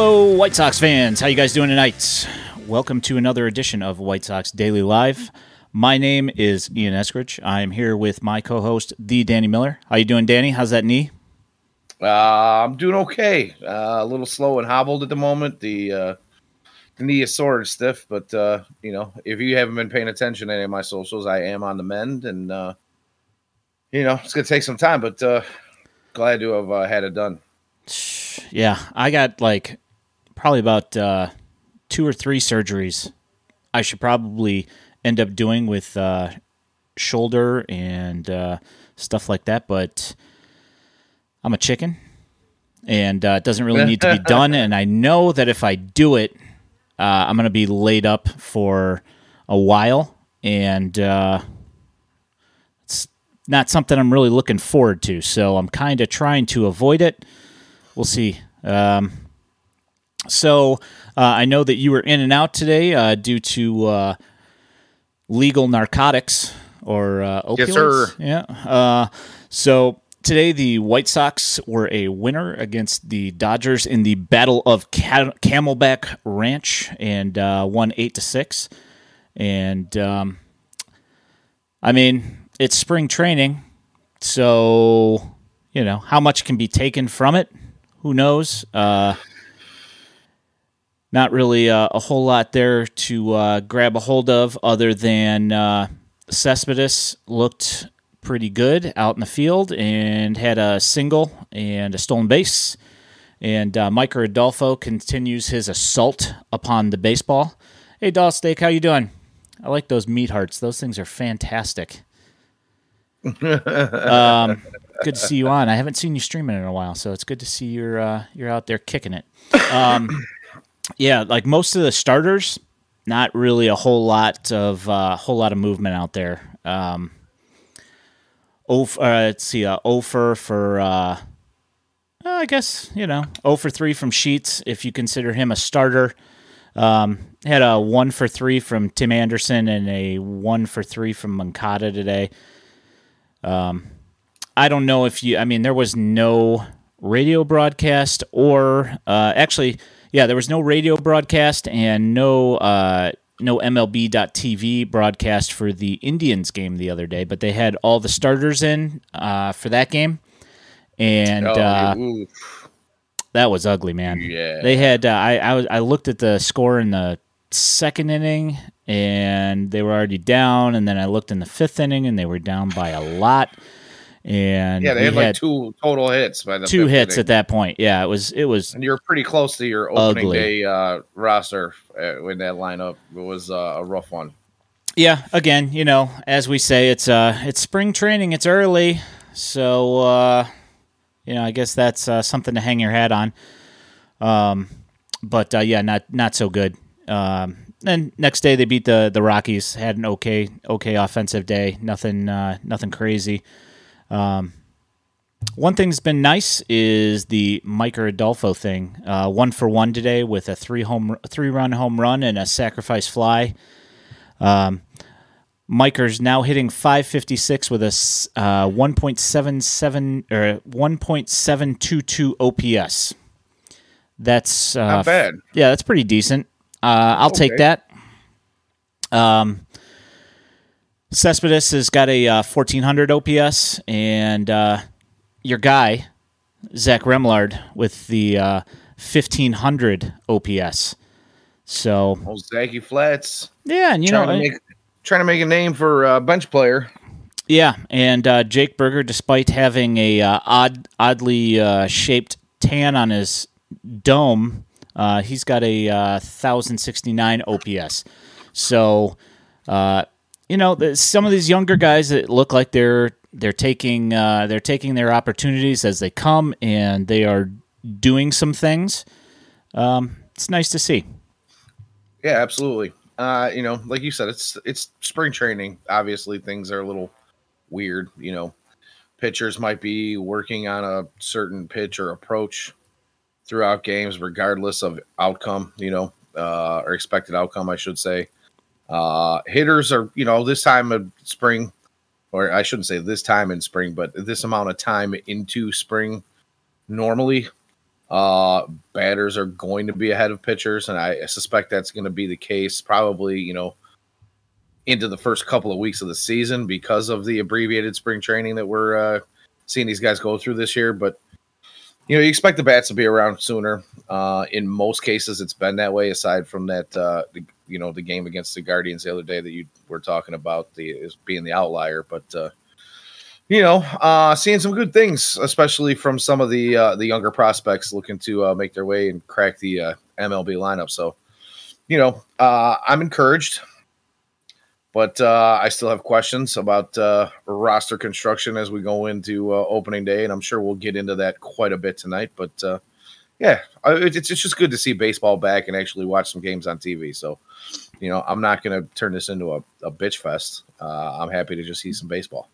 Hello, White Sox fans. How you guys doing tonight? Welcome to another edition of White Sox Daily Live. My name is Ian Eskridge. I'm here with my co-host, the Danny Miller. How you doing, Danny? How's that knee? Uh, I'm doing okay. Uh, a little slow and hobbled at the moment. The, uh, the knee is sore and stiff, but uh, you know, if you haven't been paying attention to any of my socials, I am on the mend, and uh, you know, it's gonna take some time, but uh, glad to have uh, had it done. Yeah, I got like probably about uh, two or three surgeries. I should probably end up doing with uh, shoulder and uh, stuff like that, but I'm a chicken, and uh, it doesn't really need to be done. And I know that if I do it, uh, I'm going to be laid up for a while, and uh, it's not something I'm really looking forward to. So I'm kind of trying to avoid it. We'll see. Um, so uh, I know that you were in and out today uh, due to uh, legal narcotics or uh, opioids. Yes, sir. Yeah. Uh, so today the White Sox were a winner against the Dodgers in the Battle of Cam- Camelback Ranch and uh, won eight to six. And um, I mean, it's spring training, so you know how much can be taken from it. Who knows? Uh, not really uh, a whole lot there to uh, grab a hold of, other than uh, Cespedes looked pretty good out in the field and had a single and a stolen base. And uh, Micker Adolfo continues his assault upon the baseball. Hey, Doll Steak, how you doing? I like those meat hearts. Those things are fantastic. um, good to see you on. I haven't seen you streaming in a while, so it's good to see you're uh, you're out there kicking it. Um, yeah, like most of the starters, not really a whole lot of uh, whole lot of movement out there. Um, Ofer, uh, let's see, uh, Ofer for uh, I guess you know, O for three from Sheets if you consider him a starter. Um, had a one for three from Tim Anderson and a one for three from Moncada today. Um, I don't know if you. I mean, there was no radio broadcast, or uh, actually, yeah, there was no radio broadcast and no uh, no MLB.TV broadcast for the Indians game the other day. But they had all the starters in uh, for that game, and Oh, uh, that was ugly, man. Yeah. They had uh, I I, was, I looked at the score in the second inning and they were already down and then I looked in the fifth inning and they were down by a lot and yeah, they we had like two total hits by the two hits inning. at that point. Yeah, it was it was and you're pretty close to your opening Ugly. day uh, roster uh, with that lineup. It was uh, a rough one. yeah, again, you know, as we say it's uh it's spring training, it's early. So uh you know, I guess that's uh, something to hang your hat on. Um but uh, yeah, not not so good. Um then next day they beat the the Rockies. Had an okay okay offensive day. Nothing uh, nothing crazy. Um, one thing's been nice is the Micker Adolfo thing. Uh, one for one today with a three home three run home run and a sacrifice fly. Um, Micker's now hitting 556 with a uh, 1.77 or 1.722 OPS. That's uh, Not bad. yeah, that's pretty decent. Uh, I'll take that. Um, Cespedes has got a uh, 1400 OPS, and uh, your guy Zach Remillard with the uh, 1500 OPS. So Old Zachy Flats yeah, and you trying know, to make trying to make a name for uh, bench player. yeah, and uh, Jake Burger, despite having a uh, odd, oddly uh, shaped tan on his dome, uh, he's got a uh, 1069 OPS. So, uh, you know, the- some of these younger guys that look like they're they're taking uh, they're taking their opportunities as they come, and they are doing some things. Um, it's nice to see. Yeah, absolutely. Uh, you know, like you said, it's it's spring training. Obviously, things are a little weird. You know, pitchers might be working on a certain pitch or approach throughout games, regardless of outcome. You know, uh, or expected outcome, I should say. Uh, hitters are, you know, this time of spring, or I shouldn't say this time in spring, but this amount of time into spring, normally, Uh, batters are going to be ahead of pitchers, and I suspect that's going to be the case probably, you know, into the first couple of weeks of the season because of the abbreviated spring training that we're uh, seeing these guys go through this year. But you know, you expect the bats to be around sooner. Uh, in most cases, it's been that way. Aside from that, uh, the, you know, the game against the Guardians the other day that you were talking about the is being the outlier, but uh, you know, uh, seeing some good things, especially from some of the uh, the younger prospects looking to uh, make their way and crack the uh, MLB lineup. So, you know, uh, I'm encouraged, but uh, I still have questions about uh, roster construction as we go into uh, opening day, and I'm sure we'll get into that quite a bit tonight. But uh, yeah, it's it's just good to see baseball back and actually watch some games on TV. So, you know, I'm not going to turn this into a, a bitch fest. Uh, I'm happy to just see some baseball.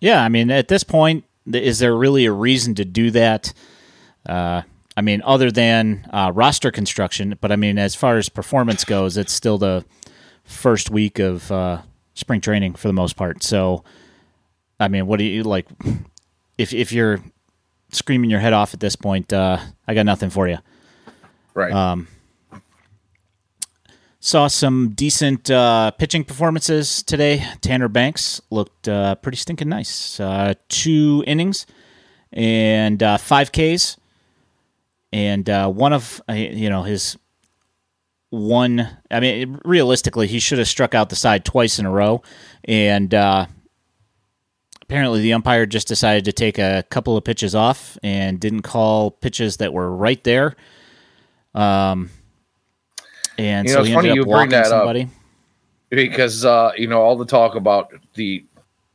Yeah, I mean, at this point, is there really a reason to do that? Uh, I mean, other than uh, roster construction, but I mean, as far as performance goes, it's still the first week of uh, spring training for the most part. So, I mean, what do you like? If if you're screaming your head off at this point, uh, I got nothing for you. Right. Um, saw some decent uh, pitching performances today. Tanner Banks looked uh, pretty stinking nice. Uh, two innings and uh, five Ks, and uh, one of you know his one. I mean, realistically, he should have struck out the side twice in a row, and uh, apparently the umpire just decided to take a couple of pitches off and didn't call pitches that were right there. Um, and You so know, he it's funny ended you up bring walking that up. somebody. because uh, you know all the talk about the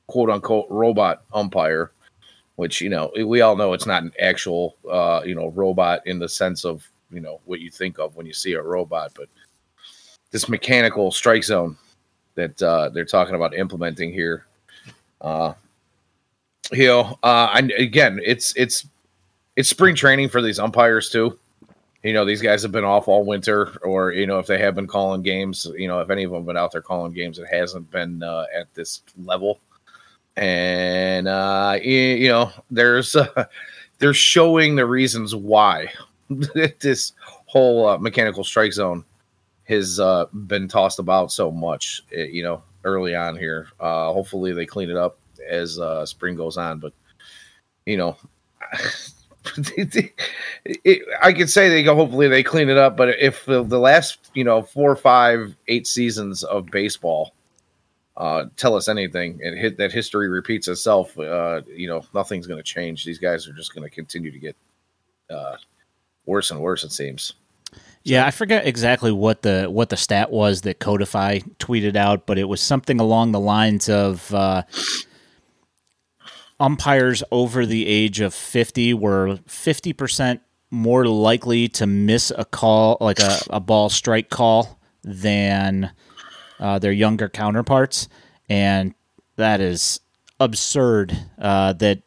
quote unquote robot umpire, which you know we all know it's not an actual uh, you know robot in the sense of you know what you think of when you see a robot, but this mechanical strike zone that uh, they're talking about implementing here. Uh, you know, uh, and again, it's it's it's spring training for these umpires too. You know these guys have been off all winter or you know if they have been calling games you know if any of them have been out there calling games it hasn't been uh, at this level. And uh you, know there's uh, they're showing the reasons why this whole uh, mechanical strike zone has uh been tossed about so much uh, you know early on here. Uh hopefully they clean it up as uh spring goes on but you know it, I could say they go. Hopefully, they clean it up. But if the, the last, you know, four, five, eight seasons of baseball uh, tell us anything, and hit that history repeats itself, uh, you know, nothing's going to change. These guys are just going to continue to get uh, worse and worse. It seems. Yeah, I forget exactly what the what the stat was that Codify tweeted out, but it was something along the lines of uh, umpires over the age of fifty were fifty percent more likely to miss a call, like a, a ball strike call, than uh, their younger counterparts, and that is absurd. Uh, that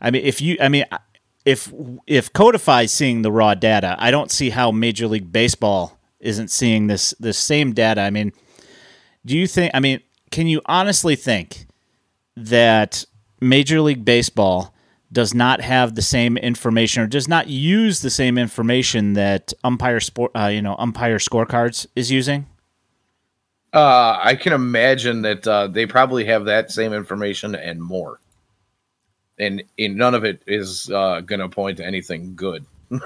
I mean, if you, I mean, if if Codify seeing the raw data, I don't see how Major League Baseball isn't seeing this this same data. I mean, do you think? I mean, can you honestly think that Major League Baseball does not have the same information or does not use the same information that umpire sport, uh, you know, umpire scorecards is using? Uh, I can imagine that uh, they probably have that same information and more, and, and none of it is uh, going to point to anything good.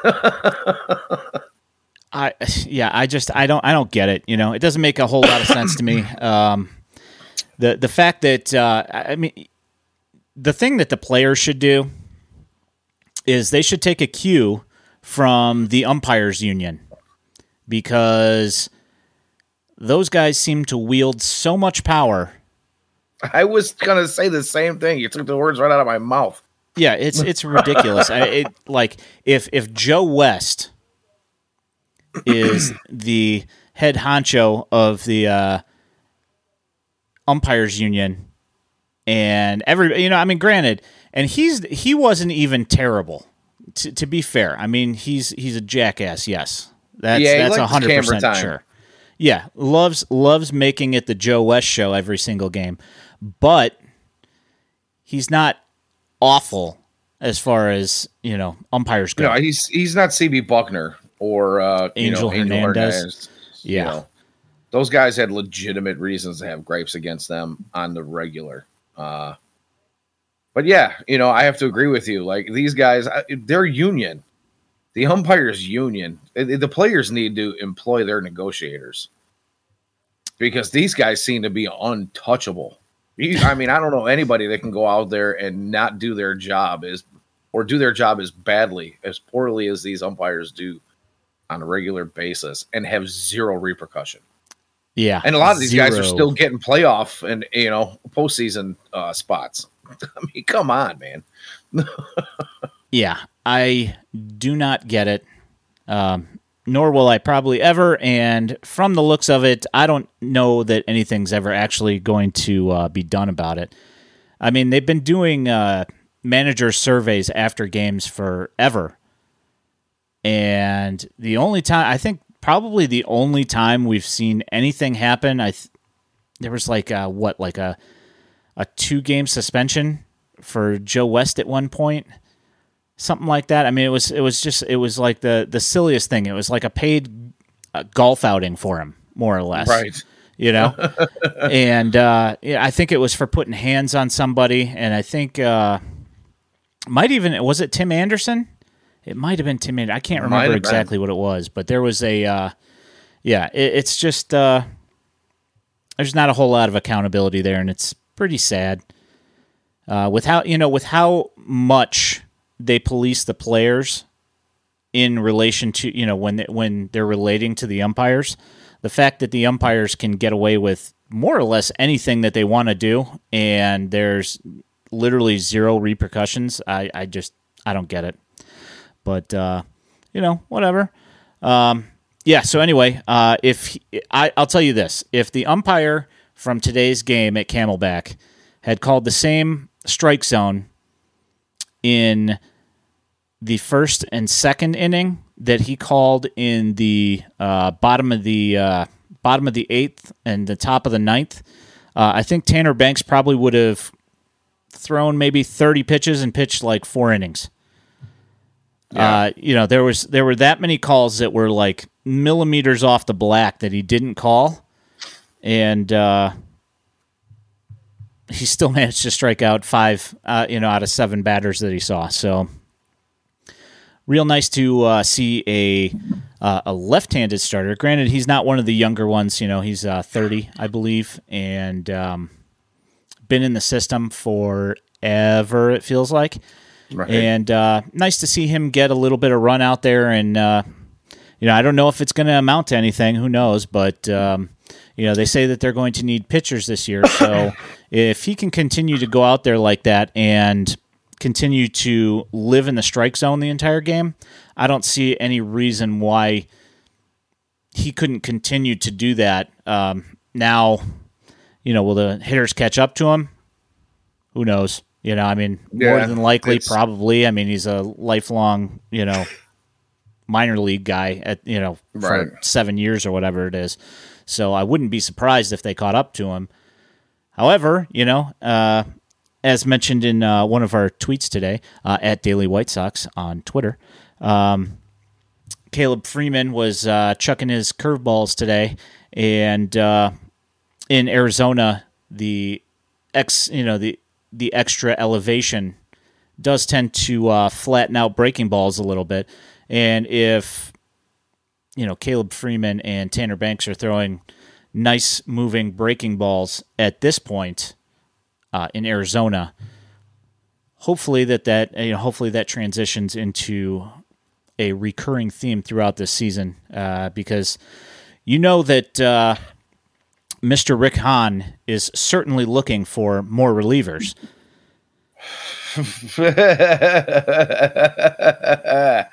I yeah, I just I don't I don't get it. You know, it doesn't make a whole lot of sense to me. Um, the the fact that uh, I I mean, the thing that the players should do is they should take a cue from the umpires union because those guys seem to wield so much power. I was going to say the same thing. You took the words right out of my mouth. Yeah, it's it's ridiculous. I, it like if if Joe West is the head honcho of the uh, umpires union, and every you know, I mean, granted, and he's he wasn't even terrible. To, to be fair, I mean, he's he's a jackass. Yes, that's Yeah, that's hundred percent sure. Yeah, loves loves making it the Joe West show every single game, but he's not awful as far as you know umpires go. No, he's he's not CB Bucknor or uh, Angel, you know, Hernandez. Hernandez. Yeah. You know, those guys had legitimate reasons to have gripes against them on the regular. Uh, but yeah, you know, I have to agree with you. Like these guys, they're union. The umpires union. The players need to employ their negotiators because these guys seem to be untouchable. I mean, I don't know anybody that can go out there and not do their job as or do their job as badly, as poorly as these umpires do on a regular basis and have zero repercussion. Yeah, And a lot of these guys are still getting playoff and you know postseason uh, spots. I mean, come on, man. Yeah, I do not get it. Um, nor will I probably ever. And from the looks of it, I don't know that anything's ever actually going to uh, be done about it. I mean, they've been doing uh, manager surveys after games forever. And the only time, I think probably the only time we've seen anything happen, I th- there was like a, what, like a, a two game suspension for Joe West at one point something like that. I mean, it was it was just it was like the the silliest thing. It was like a paid uh, golf outing for him, more or less. Right. You know, and uh, yeah, I think it was for putting hands on somebody, and I think uh, might even was it Tim Anderson. It might have been Tim. Anderson. I can't remember have been. exactly what it was, but there was a uh, yeah. It, it's just uh, there's not a whole lot of accountability there, and it's pretty sad. Uh, with how you know with how much they police the players in relation to you know when they, when they're relating to the umpires, the fact that the umpires can get away with more or less anything that they want to do, and there's literally zero repercussions. I I just I don't get it, but uh, you know whatever. Um, yeah. So anyway, uh, if he- I I'll tell you this: if the umpire from today's game at Camelback had called the same strike zone in the first and second inning that he called in the uh, bottom of the uh, bottom of the eighth and the top of the ninth, uh, I think Tanner Banks probably would have thrown maybe thirty pitches and pitched like four innings. Uh, you know, there was there were that many calls that were like millimeters off the black that he didn't call, and uh, he still managed to strike out five, uh, you know, out of seven batters that he saw. So, real nice to uh, see a uh, a left-handed starter. Granted, he's not one of the younger ones. You know, he's uh, thirty, I believe, and um, been in the system forever. It feels like. Right. And uh, nice to see him get a little bit of run out there. And, uh, you know, I don't know if it's going to amount to anything. Who knows? But, um, you know, they say that they're going to need pitchers this year. So if he can continue to go out there like that and continue to live in the strike zone the entire game, I don't see any reason why he couldn't continue to do that. Um, now, you know, will the hitters catch up to him? Who knows? You know, I mean, more than likely, probably. I mean, he's a lifelong, you know, minor league guy at you know for Right. seven years or whatever it is. So I wouldn't be surprised if they caught up to him. However, you know, uh, as mentioned in uh, one of our tweets today uh, at Daily White Sox on Twitter, um, Caleb Freeman was uh, chucking his curveballs today, and uh, in Arizona, the ex, you know, the the extra elevation does tend to uh, flatten out breaking balls a little bit, and if you know Caleb Freeman and Tanner Banks are throwing nice moving breaking balls at this point uh, in Arizona, hopefully that that you know, hopefully that transitions into a recurring theme throughout this season uh, because you know that uh, Mr. Rick Hahn is certainly looking for more relievers.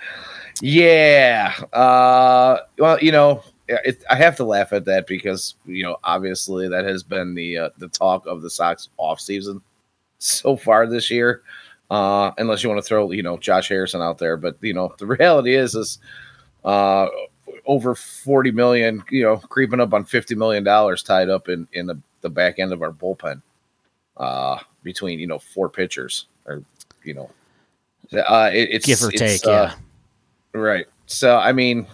yeah. Uh, well, you know, it, I have to laugh at that because you know, obviously, that has been the uh, the talk of the Sox off season so far this year. Uh, unless you want to throw, you know, Josh Harrison out there, but you know, the reality is, is uh, over forty million, you know, creeping up on fifty million dollars tied up in in the, the back end of our bullpen. Uh, between you know four pitchers or you know Uh, it, it's give or it's, take. uh, yeah, Right. So I mean,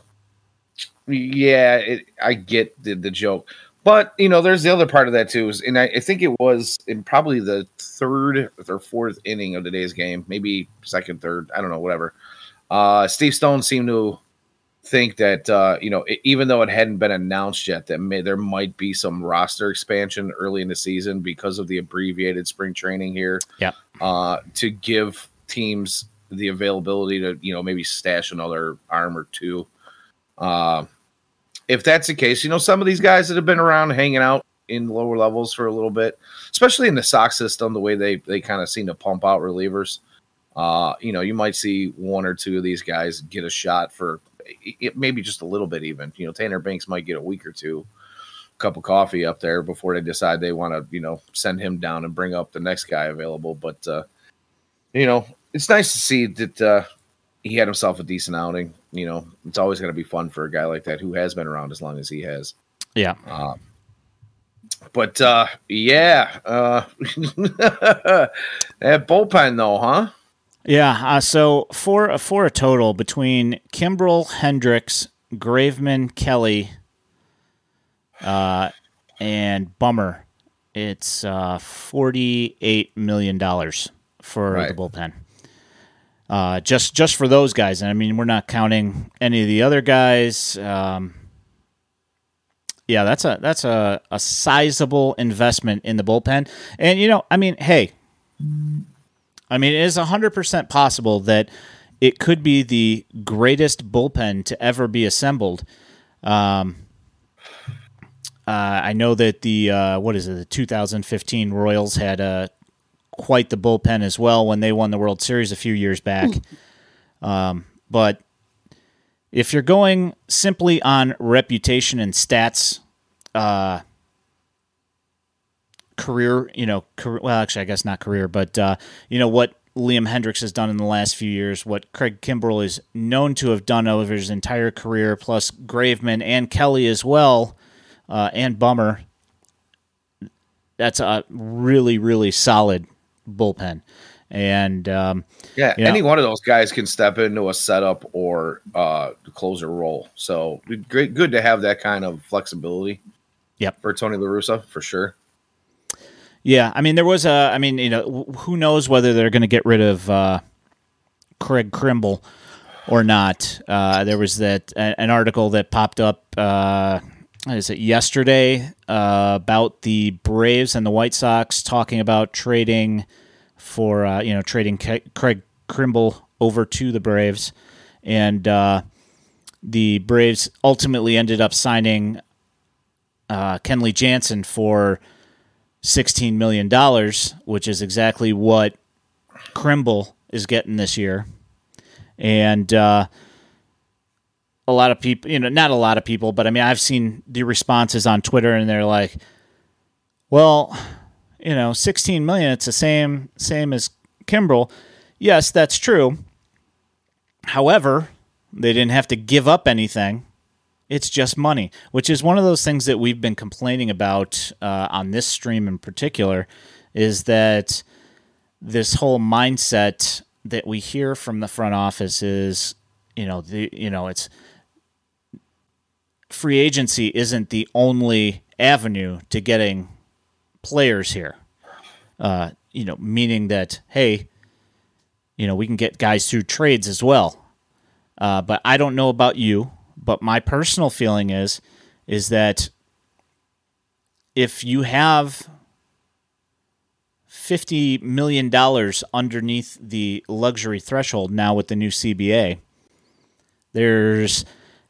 yeah, it, I get the the joke, but you know, there's the other part of that too. Is, and I, I think it was in probably the third or fourth inning of today's game, maybe second, third, I don't know, whatever. Uh, Steve Stone seemed to think that uh, you know, it, even though it hadn't been announced yet, that may, there might be some roster expansion early in the season because of the abbreviated spring training here. Yep. Uh, to give teams the availability to you know maybe stash another arm or two. Uh, if that's the case, you know some of these guys that have been around hanging out in lower levels for a little bit, especially in the sock system, the way they they kind of seem to pump out relievers. Uh, you know, you might see one or two of these guys get a shot for it, maybe just a little bit even. You know, Tanner Banks might get a week or two, cup of coffee up there before they decide they want to, you know, send him down and bring up the next guy available. But uh, you know, it's nice to see that uh, he had himself a decent outing. You know, it's always going to be fun for a guy like that who has been around as long as he has. yeah. Uh, but uh, yeah, uh, that bullpen though, huh? Yeah. Uh, so for for a total between Kimbrel, Hendriks, Graveman, Kelly, uh, and Bummer, it's uh, forty eight million dollars for Right. the bullpen. Uh, just just for those guys, and I mean we're not counting any of the other guys. Um, yeah, that's a that's a, a sizable investment in the bullpen, and you know, I mean, hey, I mean, it is 100% possible that it could be the greatest bullpen to ever be assembled. Um, uh, I know that the, uh, what is it, the 2015 Royals had uh, quite the bullpen as well when they won the World Series a few years back. um, but if you're going simply on reputation and stats, uh, career, you know, career, well, actually, I guess not career, but uh, you know what Liam Hendriks has done in the last few years, what Craig Kimbrel is known to have done over his entire career, plus Graveman and Kelly as well, uh, and Bummer. That's a really, really solid bullpen, and um, Yeah, You know- any one of those guys can step into a setup or uh, closer role. So great, good to have that kind of flexibility. Yep. for Tony La Russa for sure. Yeah, I mean, there was a. I mean, you know, who knows whether they're going to get rid of uh, Craig Krimble or not? Uh, there was that an article that popped up. Uh, is it yesterday uh, about the Braves and the White Sox talking about trading for uh, you know trading Craig Krimble over to the Braves, and uh, the Braves ultimately ended up signing uh, Kenley Jansen for sixteen million dollars, which is exactly what Krimble is getting this year, and uh, a lot of people, you know, not a lot of people, but I mean, I've seen the responses on Twitter, and they're like, "Well, you know, sixteen million, it's the same same as Kimbrel." Yes, that's true. However, they didn't have to give up anything. It's just money, which is one of those things that we've been complaining about uh, on this stream in particular, is that this whole mindset that we hear from the front office is, you know, the you know, it's free agency isn't the only avenue to getting players here. Uh, you know, meaning that hey, you know, we can get guys through trades as well. Uh, but I don't know about you, but my personal feeling is is that if you have fifty million dollars underneath the luxury threshold now with the new CBA, there's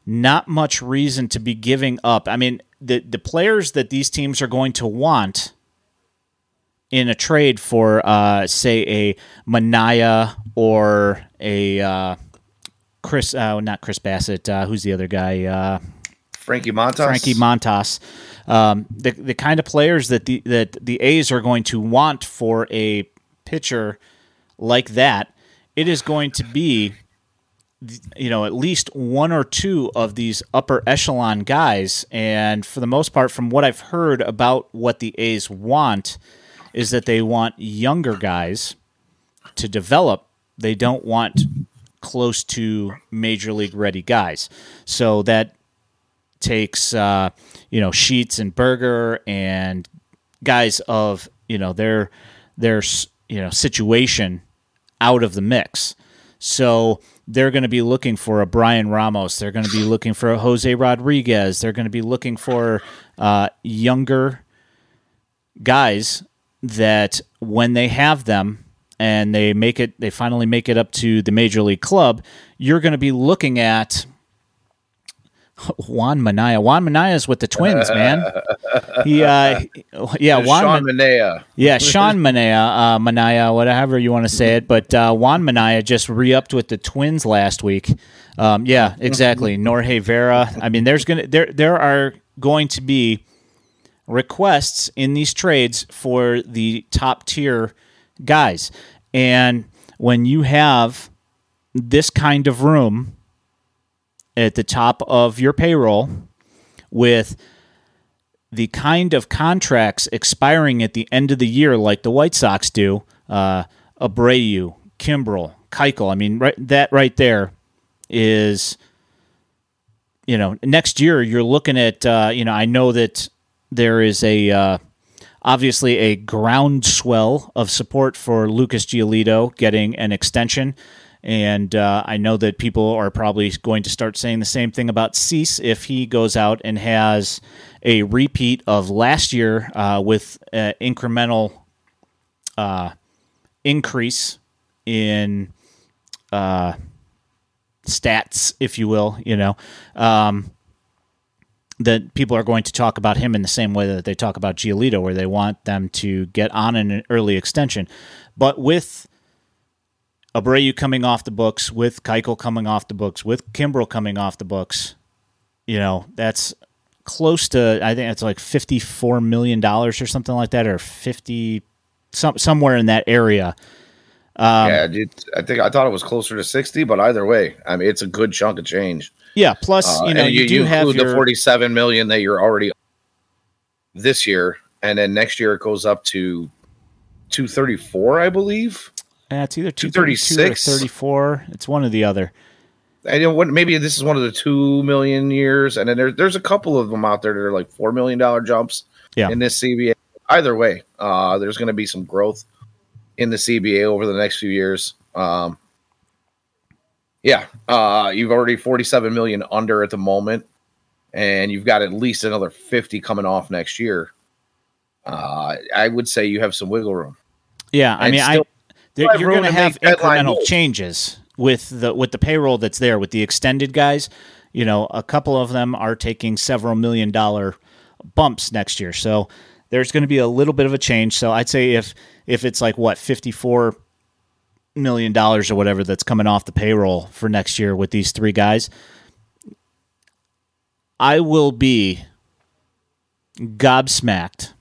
not much reason to be giving up. I mean, the the players that these teams are going to want in a trade for, uh, say, a Manaea or a uh, Chris, uh, not Chris Bassitt. Uh, who's the other guy? Uh, Frankie Montas. Frankie Montas. Um, the the kind of players that the that the A's are going to want for a pitcher like that, it is going to be, you know, at least one or two of these upper echelon guys. And for the most part, from what I've heard about what the A's want, is that they want younger guys to develop They don't want close to major league ready guys. So that takes uh, you know Sheets and Burger and guys of you know their their you know situation out of the mix. So they're going to be looking for a Bryan Ramos. They're going to be looking for a Jose Rodriguez. They're going to be looking for uh, younger guys that when they have them and they make it, they finally make it up to the major league club. You're going to be looking at Juan Minaya. Juan Minaya is with the Twins, man. He, uh, yeah, Juan Sean Manaea. Yeah, Sean Minaya, uh, Minaya, whatever you want to say it. But uh, Juan Minaya just re-upped with the Twins last week. Um, yeah, exactly. Norge Vera. I mean, there's gonna there there are going to be requests in these trades for the top tier guys, and when you have this kind of room at the top of your payroll with the kind of contracts expiring at the end of the year, like the White Sox do, uh, Abreu, Kimbrel, Keuchel. I mean, right, that right there is, you know, next year you're looking at, uh, you know, I know that there is a uh, obviously a groundswell of support for Lucas Giolito getting an extension. And uh, I know that people are probably going to start saying the same thing about Cease if he goes out and has a repeat of last year uh, with an incremental uh, increase in uh, stats, if you will. You know. Um, that people are going to talk about him in the same way that they talk about Giolito, where they want them to get on an early extension. But with Abreu coming off the books, with Keuchel coming off the books, with Kimbrel coming off the books, you know, that's close to I think it's like fifty four million dollars or something like that, or fifty some somewhere in that area. Um, yeah, I think I thought it was closer to sixty, but either way, I mean, it's a good chunk of change. Yeah. Plus, uh, you know, you, you, do you have your, the forty-seven million that you're already this year, and then next year it goes up to two thirty-four, I believe. Yeah, it's either two thirty-six or thirty-four. It's one or the other. I know what maybe this is one of the two million years, and then there, there's a couple of them out there that are like four million dollar jumps. Yeah. in this CBA. Either way, uh, there's going to be some growth in the CBA over the next few years. Um, yeah, uh, you've already 47 million under at the moment, and you've got at least another 50 coming off next year. Uh, I would say you have some wiggle room. Yeah, I and mean, I you're going to have incremental moves. changes with the with the payroll that's there with the extended guys. You know, a couple of them are taking several million dollar bumps next year, so there's going to be a little bit of a change. So I'd say if if it's like what 54 million dollars or whatever that's coming off the payroll for next year with these three guys, I will be gobsmacked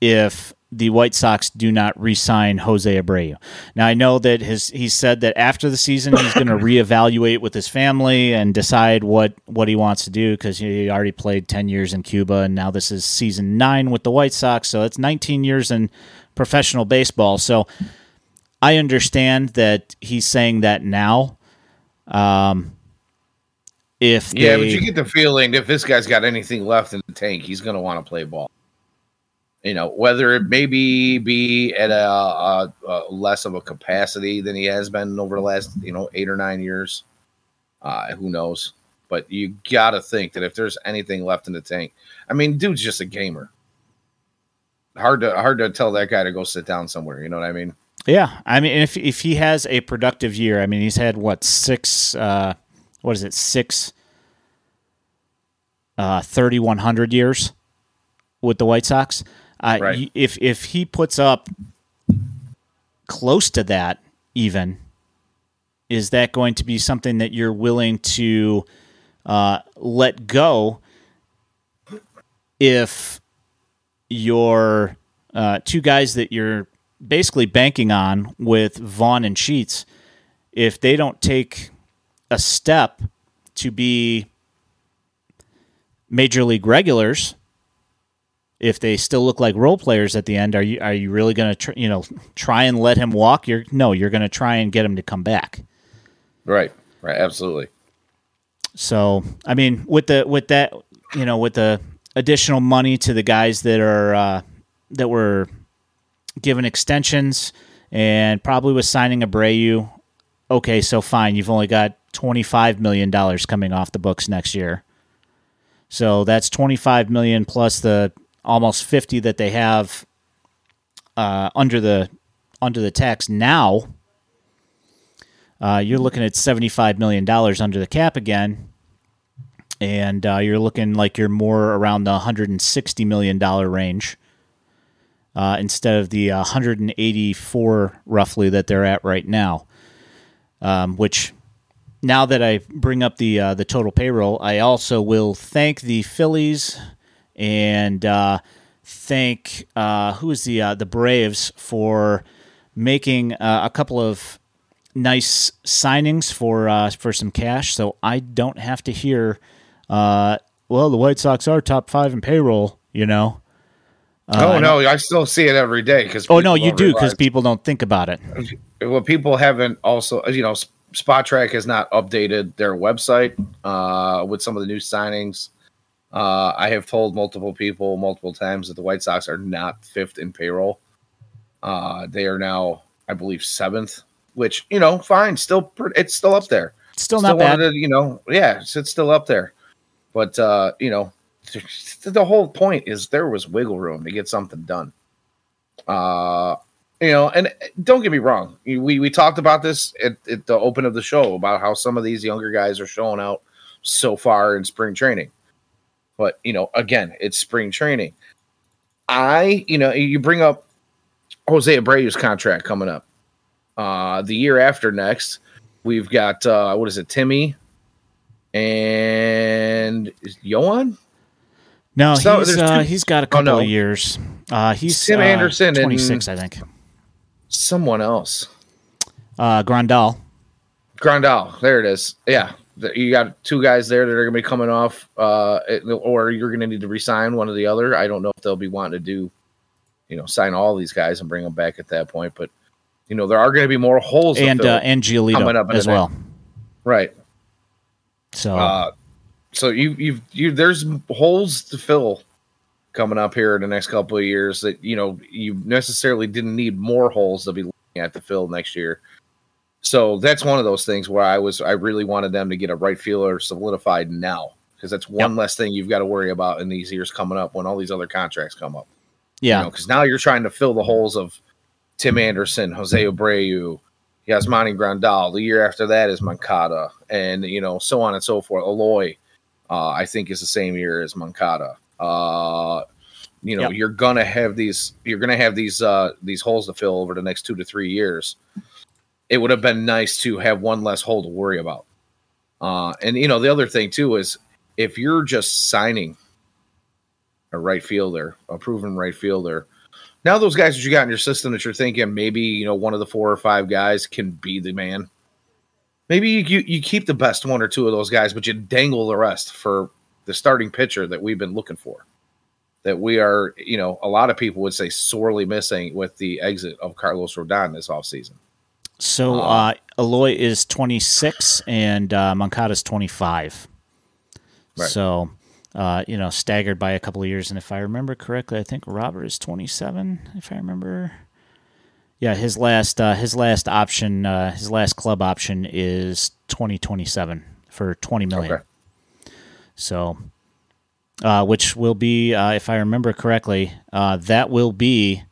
if the White Sox do not re-sign Jose Abreu. Now I know that his he said that after the season he's going to reevaluate with his family and decide what what he wants to do because he already played 10 years in Cuba and now this is season 9 with the White Sox so it's 19 years in professional baseball. So I understand that he's saying that now. Um if Yeah, but you get the feeling if this guy's got anything left in the tank, he's going to want to play ball. You know whether it maybe be at a, a, a, less of a capacity than he has been over the last you know eight or nine years uh, who knows? But you gotta think that if there's anything left in the tank i mean dude's just a gamer. Hard to hard to tell that guy to go sit down somewhere you know what i mean yeah i mean if if he has a productive year i mean he's had what six uh what is it six uh 3100 years with the white sox uh, right. If if he puts up close to that, even, is that going to be something that you're willing to uh, let go if your uh, two guys that you're basically banking on with Vaughn and Sheets, if they don't take a step to be major league regulars if they still look like role players at the end, are you are you really going to tr- you know try and let him walk? You're no, you're going to try and get him to come back. Right. Right. Absolutely. So I mean, with the with that you know with the additional money to the guys that are uh, that were given extensions and probably with signing Abreu. Okay, so fine, you've only got twenty five million dollars coming off the books next year. So that's twenty five million plus the almost 50 that they have uh, under the under the tax now. Uh, you're looking at 75 million dollars under the cap again, and uh, you're looking like you're more around the 160 million dollar range uh, instead of the 184 roughly that they're at right now. Um, which now that I bring up the uh, the total payroll, I also will thank the Phillies and uh, thank uh, who is the uh, the Braves for making uh, a couple of nice signings for uh, for some cash, so I don't have to hear. Uh, well, the White Sox are top five in payroll, you know. Oh no, I still see it every day because. Oh no, you do because people don't think about it. Well, people haven't also, you know, Spotrac has not updated their website uh, with some of the new signings. Uh, I have told multiple people multiple times that the White Sox are not fifth in payroll. Uh, they are now, I believe, seventh, which you know, fine, still it's still up there. Still, still not bad. You know, yeah, it's, it's still up there. But uh, you know, the whole point is there was wiggle room to get something done. Uh, you know, and don't get me wrong, we we talked about this at, at the open of the show about how some of these younger guys are showing out so far in spring training. But you know, again, it's spring training. I, you know, you bring up Jose Abreu's contract coming up. Uh, the year after next, we've got uh, what is it, Timmy and Yoan? No, so he's uh, he's got a couple oh, no. of years. Uh, he's Tim uh, Anderson, twenty six, I think. Someone else. Uh, Grandal. Grandal, there it is. Yeah, you got two guys there that are going to be coming off, uh, or you're going to need to resign one or the other. I don't know if they'll be wanting to do, you know, sign all these guys and bring them back at that point. But you know, there are going to be more holes and uh, and Giolito coming up as well, right? So, uh, so you you you there's holes to fill coming up here in the next couple of years that you know you necessarily didn't need more holes to be looking at to fill next year. So that's one of those things where I was I really wanted them to get a right fielder solidified now because that's one yep. less thing you've got to worry about in these years coming up when all these other contracts come up. Yeah, because you know, now you're trying to fill the holes of Tim Anderson, Jose Abreu, Yasmani Grandal. The year after that is Moncada, and you know so on and so forth. Eloy, uh, I think, is the same year as Moncada. Uh, you know, yep. you're gonna have these. You're gonna have these uh, these holes to fill over the next two to three years it would have been nice to have one less hole to worry about. Uh, and you know, the other thing too is if you're just signing a right fielder, a proven right fielder, now those guys that you got in your system that you're thinking maybe you know one of the four or five guys can be the man. Maybe you you keep the best one or two of those guys, but you dangle the rest for the starting pitcher that we've been looking for. That we are, you know, a lot of people would say sorely missing with the exit of Carlos Rodon this offseason. So uh, Eloy is 26 and uh, Moncada is 25. Right. So, uh, you know, staggered by a couple of years. And if I remember correctly, I think Robert is 27. If I remember, yeah, his last uh, his last option, uh, his last club option is 2027 for 20 million. Okay. So, uh, which will be, uh, if I remember correctly, uh, that will be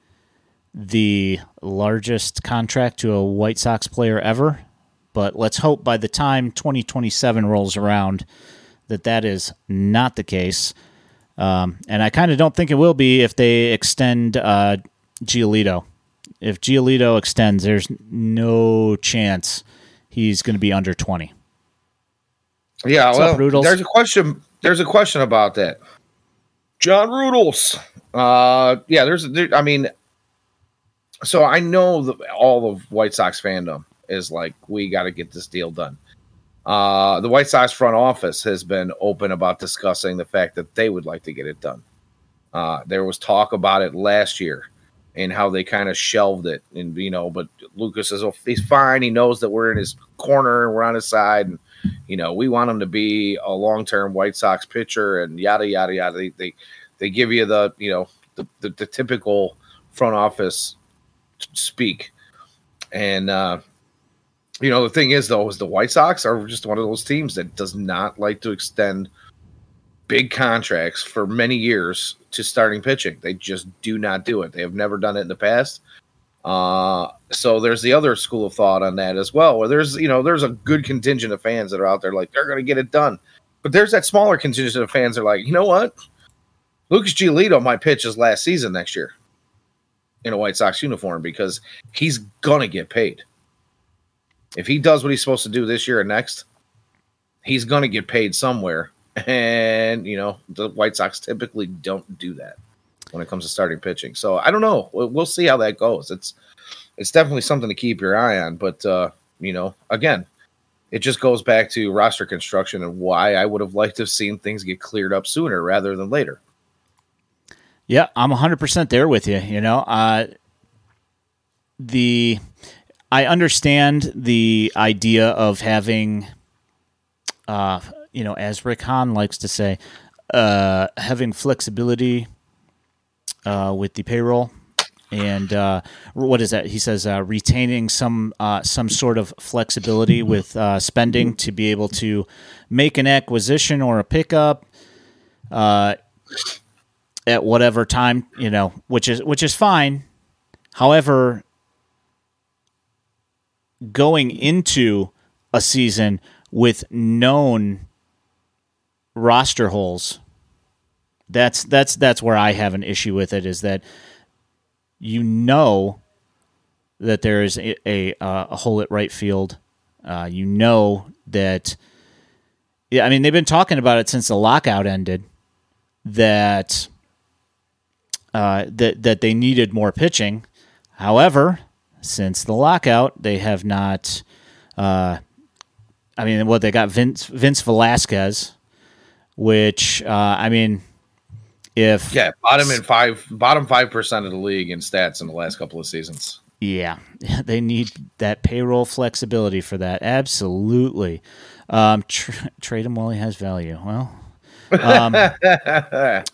the largest contract to a White Sox player ever. But let's hope by the time 2027 rolls around that that is not the case. Um, and I kind of don't think it will be if they extend uh, Giolito. If Giolito extends, there's no chance he's going to be under 20. Yeah, What's well, there's a question. There's a question about that. John Rudels. Uh, yeah, there's. There, I mean, so I know that all of White Sox fandom is like, we got to get this deal done. Uh, the White Sox front office has been open about discussing the fact that they would like to get it done. Uh, there was talk about it last year and how they kind of shelved it. And, you know, but Lucas says, oh, he's fine. He knows that we're in his corner and we're on his side. And, you know, we want him to be a long term White Sox pitcher and yada, yada, yada. They, they, they give you the, you know, the, the, the typical front office speak. And, uh, you know, the thing is, though, is the White Sox are just one of those teams that does not like to extend big contracts for many years to starting pitching. They just do not do it. They have never done it in the past. Uh, so there's the other school of thought on that as well, where there's you know there's a good contingent of fans that are out there like they're going to get it done, but there's that smaller contingent of fans that are like, you know what, Lucas Giolito might pitch his last season next year in a White Sox uniform because he's gonna get paid. If he does what he's supposed to do this year and next, he's gonna get paid somewhere and you know the White Sox typically don't do that when it comes to starting pitching. So I don't know. We'll see how that goes. It's it's definitely something to keep your eye on. But uh, you know, again, it just goes back to roster construction and why I would have liked to have seen things get cleared up sooner rather than later. Yeah, I'm 100% there with you. You know, uh, the I understand the idea of having uh, you know, as Rick Hahn likes to say, uh, having flexibility uh, with the payroll and uh, what is that? He says uh, retaining some uh, some sort of flexibility with uh, spending to be able to make an acquisition or a pickup at whatever time you know, which is which is fine. However, going into a season with known roster holes. That's that's that's where I have an issue with it. Is that you know that there is a a, a hole at right field. Uh, you know that. Yeah, I mean they've been talking about it since the lockout ended. That uh, that that they needed more pitching. However, since the lockout, they have not. Uh, I mean, what they got Vince Vince Velasquez, which uh, I mean, if yeah, bottom in five, bottom five percent of the league in stats in the last couple of seasons. Yeah, they need that payroll flexibility for that. Absolutely, um, tra- trade him while he has value. Well, um,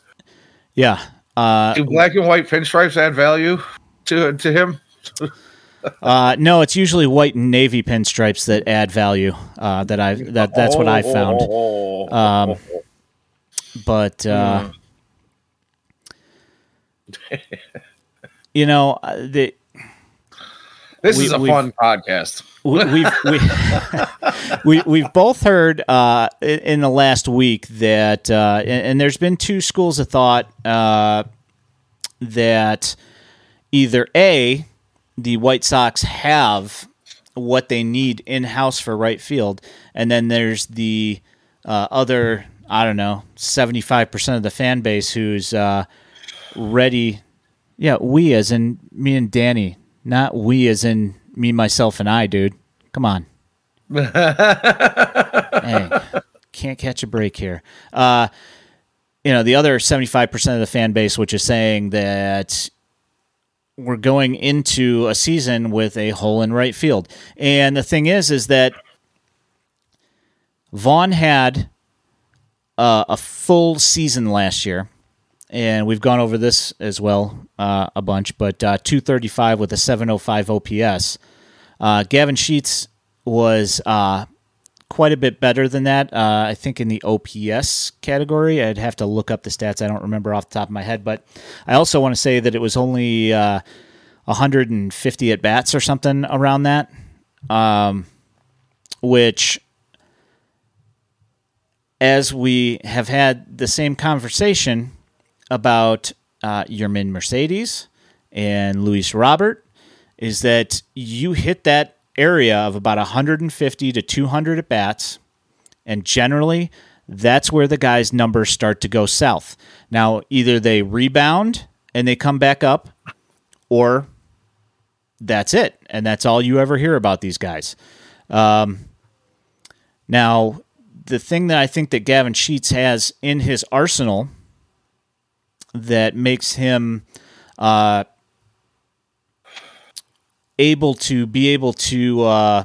yeah. Uh, Do black and white pinstripes add value to to him? uh, no, it's usually white and navy pinstripes that add value. Uh, that I that that's what I found. Um, but uh, mm. you know uh, the. This we, is a fun podcast. we, we've we, we, have both heard uh, in the last week that, uh, and, and, there's been two schools of thought uh, that either a the White Sox have what they need in house for right field, and then there's the uh, other I don't know, 75% of the fan base who's uh, ready. Yeah, we as in me and Danny, not we as in me, myself, and I, dude. Come on. hey, can't catch a break here. Uh, you know, the other 75% of the fan base, which is saying that we're going into a season with a hole in right field. And the thing is, is that Vaughn had uh, a full season last year, and we've gone over this as well uh, a bunch. But uh, 235 with a 705 OPS. Uh, Gavin Sheets was uh, quite a bit better than that. Uh, I think in the OPS category, I'd have to look up the stats. I don't remember off the top of my head, but I also want to say that it was only 150 at bats or something around that, um, which as we have had the same conversation about uh, Yermin Mercedes and Luis Robert, is that you hit that area of about 150 to 200 at bats, and generally that's where the guys' numbers start to go south. Now, either they rebound and they come back up, or that's it, and that's all you ever hear about these guys. Um, now, the thing that I think that Gavin Sheets has in his arsenal that makes him uh, able to be able to uh,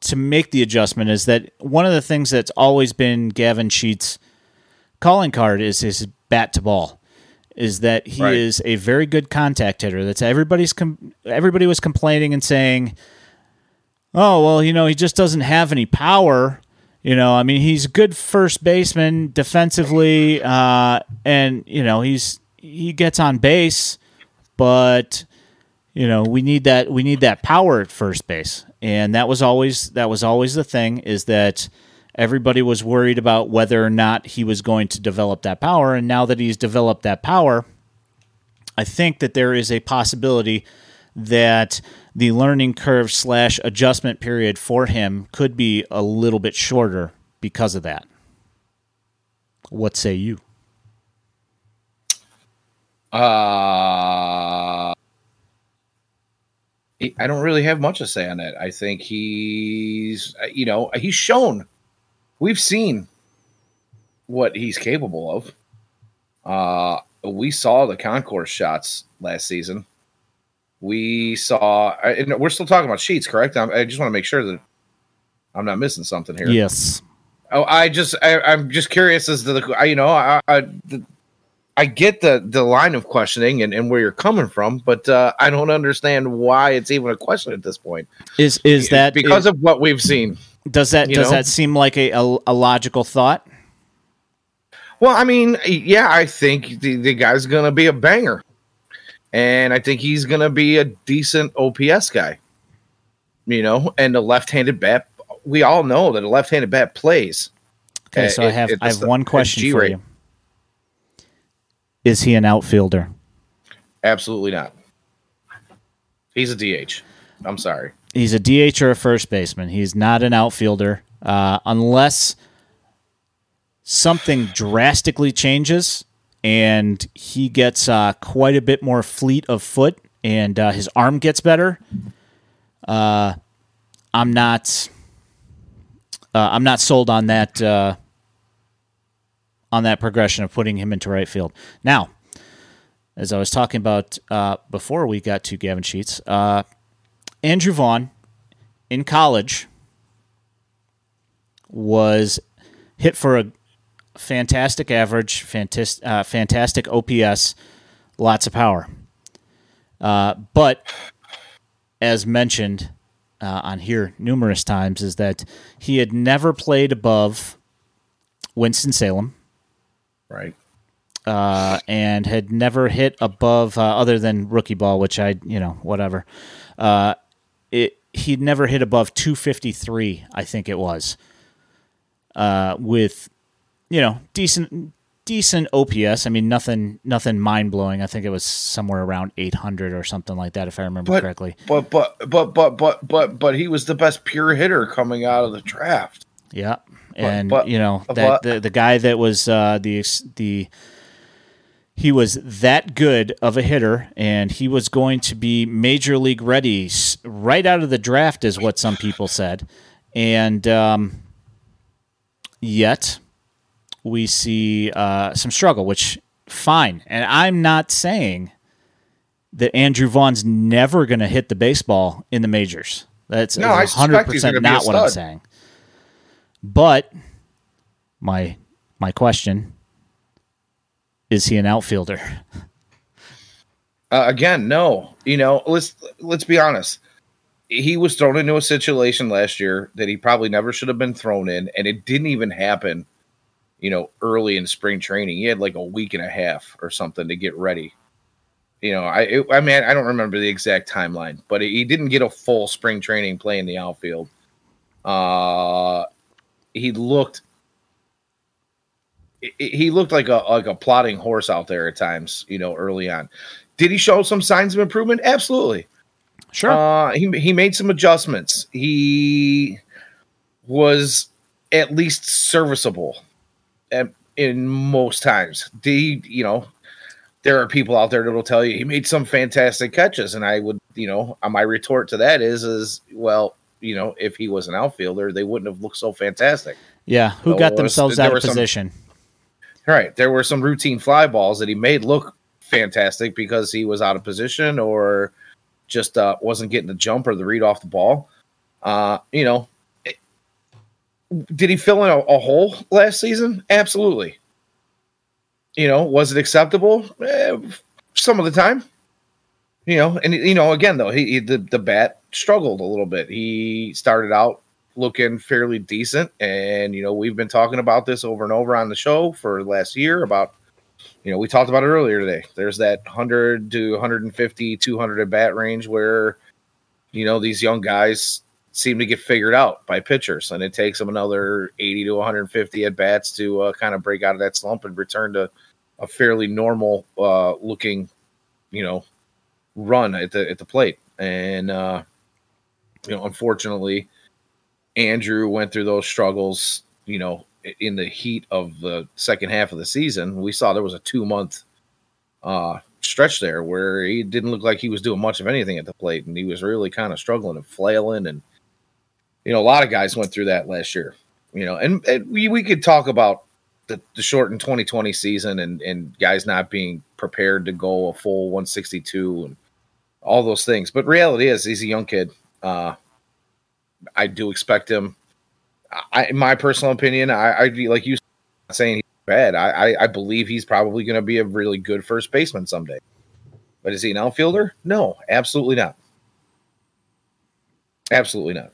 to make the adjustment is that one of the things that's always been Gavin Sheets' calling card is his bat to ball. Is that he Right. is a very good contact hitter. That's everybody's com- everybody was complaining and saying, "Oh well, you know he just doesn't have any power." You know, I mean, he's a good first baseman defensively, uh, and you know he's he gets on base, but you know we need that we need that power at first base, and that was always that was always the thing is that everybody was worried about whether or not he was going to develop that power, and now that he's developed that power, I think that there is a possibility that the learning curve slash adjustment period for him could be a little bit shorter because of that. What say you? Uh, I don't really have much to say on that. I think he's, you know, he's shown, we've seen what he's capable of. Uh, we saw the concourse shots last season. We saw, and we're still talking about sheets, correct? I'm, I just want to make sure that I'm not missing something here. Yes. Oh, I just I, I'm just curious as to the I, you know I I, the, I get the the line of questioning and, and where you're coming from, but uh, I don't understand why it's even a question at this point. Is is that because of what we've seen? does that does know? that seem like a, a, a logical thought? Well, I mean, yeah, I think the, the guy's gonna be a banger, and I think he's gonna be a decent OPS guy. You know, and the left-handed bat, we all know that a left-handed bat plays. Okay, Uh, so I have I have one question for you. Is he an outfielder? Absolutely not. He's a DH. I'm sorry. He's a DH or a first baseman. He's not an outfielder uh, unless something drastically changes and he gets uh, quite a bit more fleet of foot and uh, his arm gets better. Uh, I'm not. Uh, I'm not sold on that. Uh, on that progression of putting him into right field. Now, as I was talking about uh, before we got to Gavin Sheets, Andrew Vaughn in college was hit for a fantastic average, fantastic, uh, fantastic OPS, lots of power. Uh, but as mentioned uh, on here numerous times, is that he had never played above Winston Salem Right. uh, and had never hit above uh, other than rookie ball, which I you know whatever. Uh, it he'd never hit above 253, I think it was, uh, with you know decent decent OPS. I mean nothing nothing mind blowing. I think it was somewhere around 800 or something like that, if I remember But- correctly. But but but but but but but he was the best pure hitter coming out of the draft. Yeah, and but- you know but- that the the guy that was uh, the the he was that good of a hitter, and he was going to be major league ready right out of the draft, is what some people said, and um, yet we see uh, some struggle, which fine, and I'm not saying that Andrew Vaughn's never going to hit the baseball in the majors. That's No, I suspect he's 100% be a not what I'm saying. But my my question is he an outfielder? Uh, again, no. You know, let's let's be honest. He was thrown into a situation last year that he probably never should have been thrown in, and it didn't even happen. You know, early in spring training, he had like a week and a half or something to get ready. You know, I it, I mean I don't remember the exact timeline, but he didn't get a full spring training play in the outfield. Uh, he looked he- looked like a like a plodding horse out there at times. You know, early on. Did he show some signs of improvement? Absolutely. Sure. Uh, he he made some adjustments. He was at least serviceable at, in most times. The you know, there are people out there that will tell you he made some fantastic catches, and I would, you know, uh, my retort to that is, is well, you know, if he was an outfielder, they wouldn't have looked so fantastic. yeah. Who there got was- themselves out of some- position? Right. There were some routine fly balls that he made look fantastic because he was out of position or just uh, wasn't getting the jump or the read off the ball. Uh, you know, did he fill in a, a, hole last season? Absolutely. You know, was it acceptable? Eh, some of the time. You know, and you know, again though, he, he the the bat struggled a little bit. He started out looking fairly decent. And, you know, we've been talking about this over and over on the show for last year about, you know, we talked about it earlier today. There's that 100 to 150, 200 at bat range where, you know, these young guys seem to get figured out by pitchers. And it takes them another 80 to 150 at bats to uh, kind of break out of that slump and return to a fairly normal uh, looking, you know, run at the at the plate. And uh, you know, unfortunately, Andrew went through those struggles, you know, in the heat of the second half of the season. We saw there was a two month uh, stretch there where he didn't look like he was doing much of anything at the plate, and he was really kind of struggling and flailing. And you know, a lot of guys went through that last year. You know, and, and we we could talk about the, the shortened 2020 season and and guys not being prepared to go a full 162 and all those things. But reality is, he's a young kid. Uh, I do expect him. I, in my personal opinion, I, I like you saying he's bad. I, I, I believe he's probably going to be a really good first baseman someday. But is he an outfielder? No, absolutely not. Absolutely not.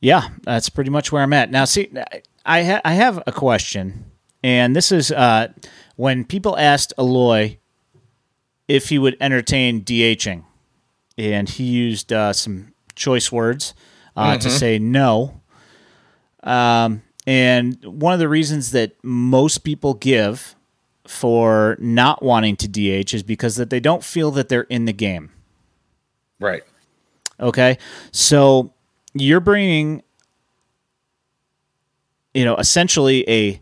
Yeah, that's pretty much where I'm at now. See, I ha- I have a question, and this is uh, when people asked Eloy if he would entertain DHing, and he used uh, some choice words uh, mm-hmm. to say no. Um, and one of the reasons that most people give for not wanting to DH is because that they don't feel that they're in the game. Right. Okay. So you're bringing, you know, essentially a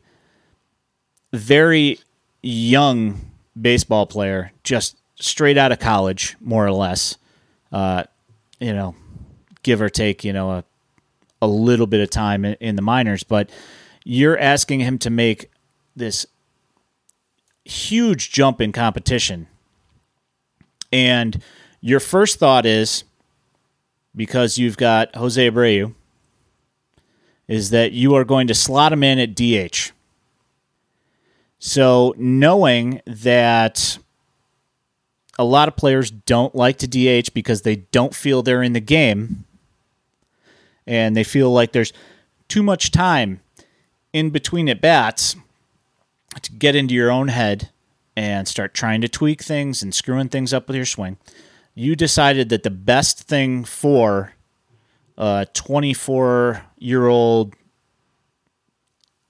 very young baseball player, just straight out of college, more or less. Uh, you know, give or take, you know, a, a little bit of time in, in the minors, but you're asking him to make this huge jump in competition. And your first thought is because you've got Jose Abreu, is that you are going to slot him in at DH. So, knowing that a lot of players don't like to DH because they don't feel they're in the game, and they feel like there's too much time in between at bats to get into your own head and start trying to tweak things and screwing things up with your swing, you decided that the best thing for a 24 year old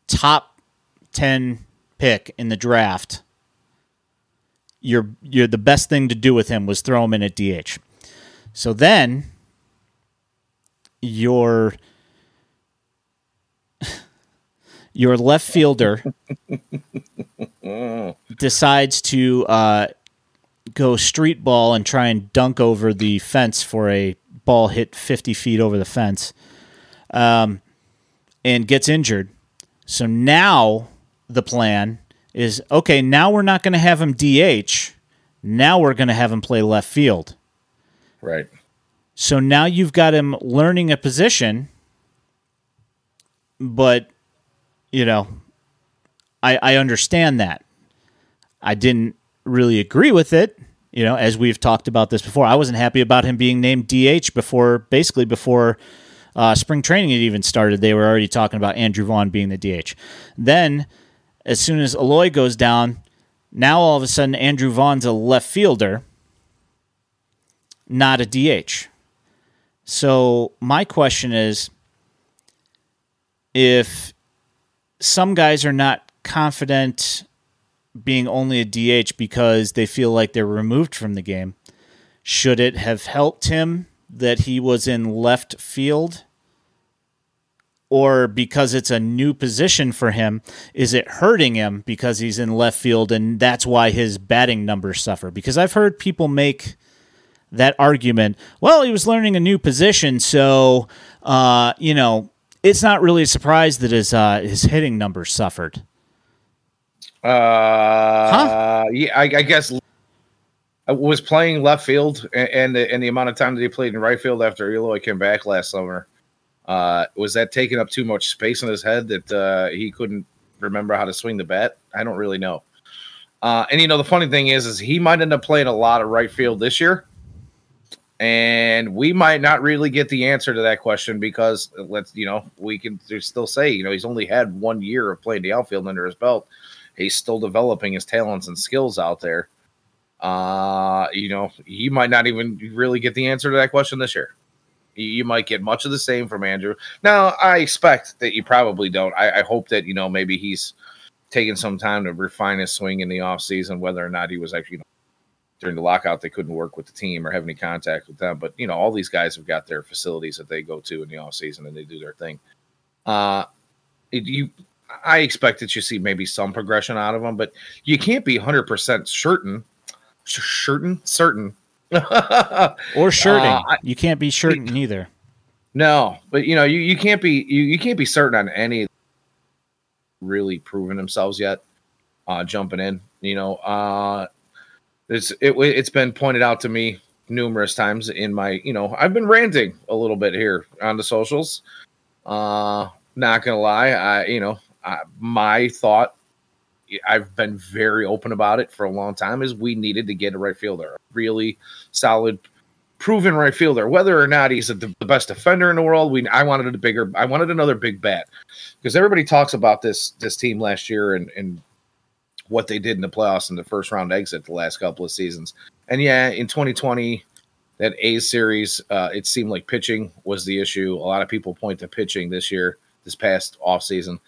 top 10 pick in the draft, you're, you're the best thing to do with him was throw him in at DH. So then your your left fielder decides to uh, go street ball and try and dunk over the fence for a ball hit 50 feet over the fence um, and gets injured. So now the plan is okay, now we're not going to have him DH. Now we're going to have him play left field. Right. So now you've got him learning a position, but you know, I I understand that. I didn't really agree with it. You know, as we've talked about this before, I wasn't happy about him being named DH before, basically before uh, spring training had even started. They were already talking about Andrew Vaughn being the DH. Then, as soon as Eloy goes down, now all of a sudden Andrew Vaughn's a left fielder, not a DH. So my question is if some guys are not confident being only a DH because they feel like they're removed from the game, should it have helped him that he was in left field? Or because it's a new position for him, is it hurting him because he's in left field and that's why his batting numbers suffer? Because I've heard people make that argument. Well, he was learning a new position, so uh, you know it's not really a surprise that his uh, his hitting numbers suffered. Uh, huh? Yeah, I, I guess I was playing left field, and, and the, and the amount of time that he played in right field after Eloy came back last summer. Uh, was that taking up too much space in his head that uh, he couldn't remember how to swing the bat? I don't really know. Uh, and you know, the funny thing is, is he might end up playing a lot of right field this year, and we might not really get the answer to that question because let's you know we can still say you know he's only had one year of playing the outfield under his belt. He's still developing his talents and skills out there. Uh, you know, he might not even really get the answer to that question this year. You might get much of the same from Andrew. Now, I expect that you probably don't. I, I hope that you know maybe he's taking some time to refine his swing in the off season, whether or not he was actually you know, during the lockout they couldn't work with the team or have any contact with them. But you know, all these guys have got their facilities that they go to in the off season and they do their thing. Uh, you, I expect that you see maybe some progression out of them, but you can't be hundred percent certain, certain, certain, or shirting. Uh, you can't be shirting either. No, but you know, you, you can't be you, you can't be certain on any really proven themselves yet. Uh, jumping in, you know, uh, it's it, it's been pointed out to me numerous times in my, you know, I've been ranting a little bit here on the socials. Uh, not gonna lie, I, you know, I, my thought, I've been very open about it for a long time, is we needed to get a right fielder, a really solid proven right fielder. Whether or not he's a, the best defender in the world, we I wanted a bigger, I wanted another big bat because everybody talks about this this team last year and and what they did in the playoffs in the first round exit the last couple of seasons. And yeah, in 2020, that A series, uh, it seemed like pitching was the issue. A lot of people point to pitching this year, this past off season.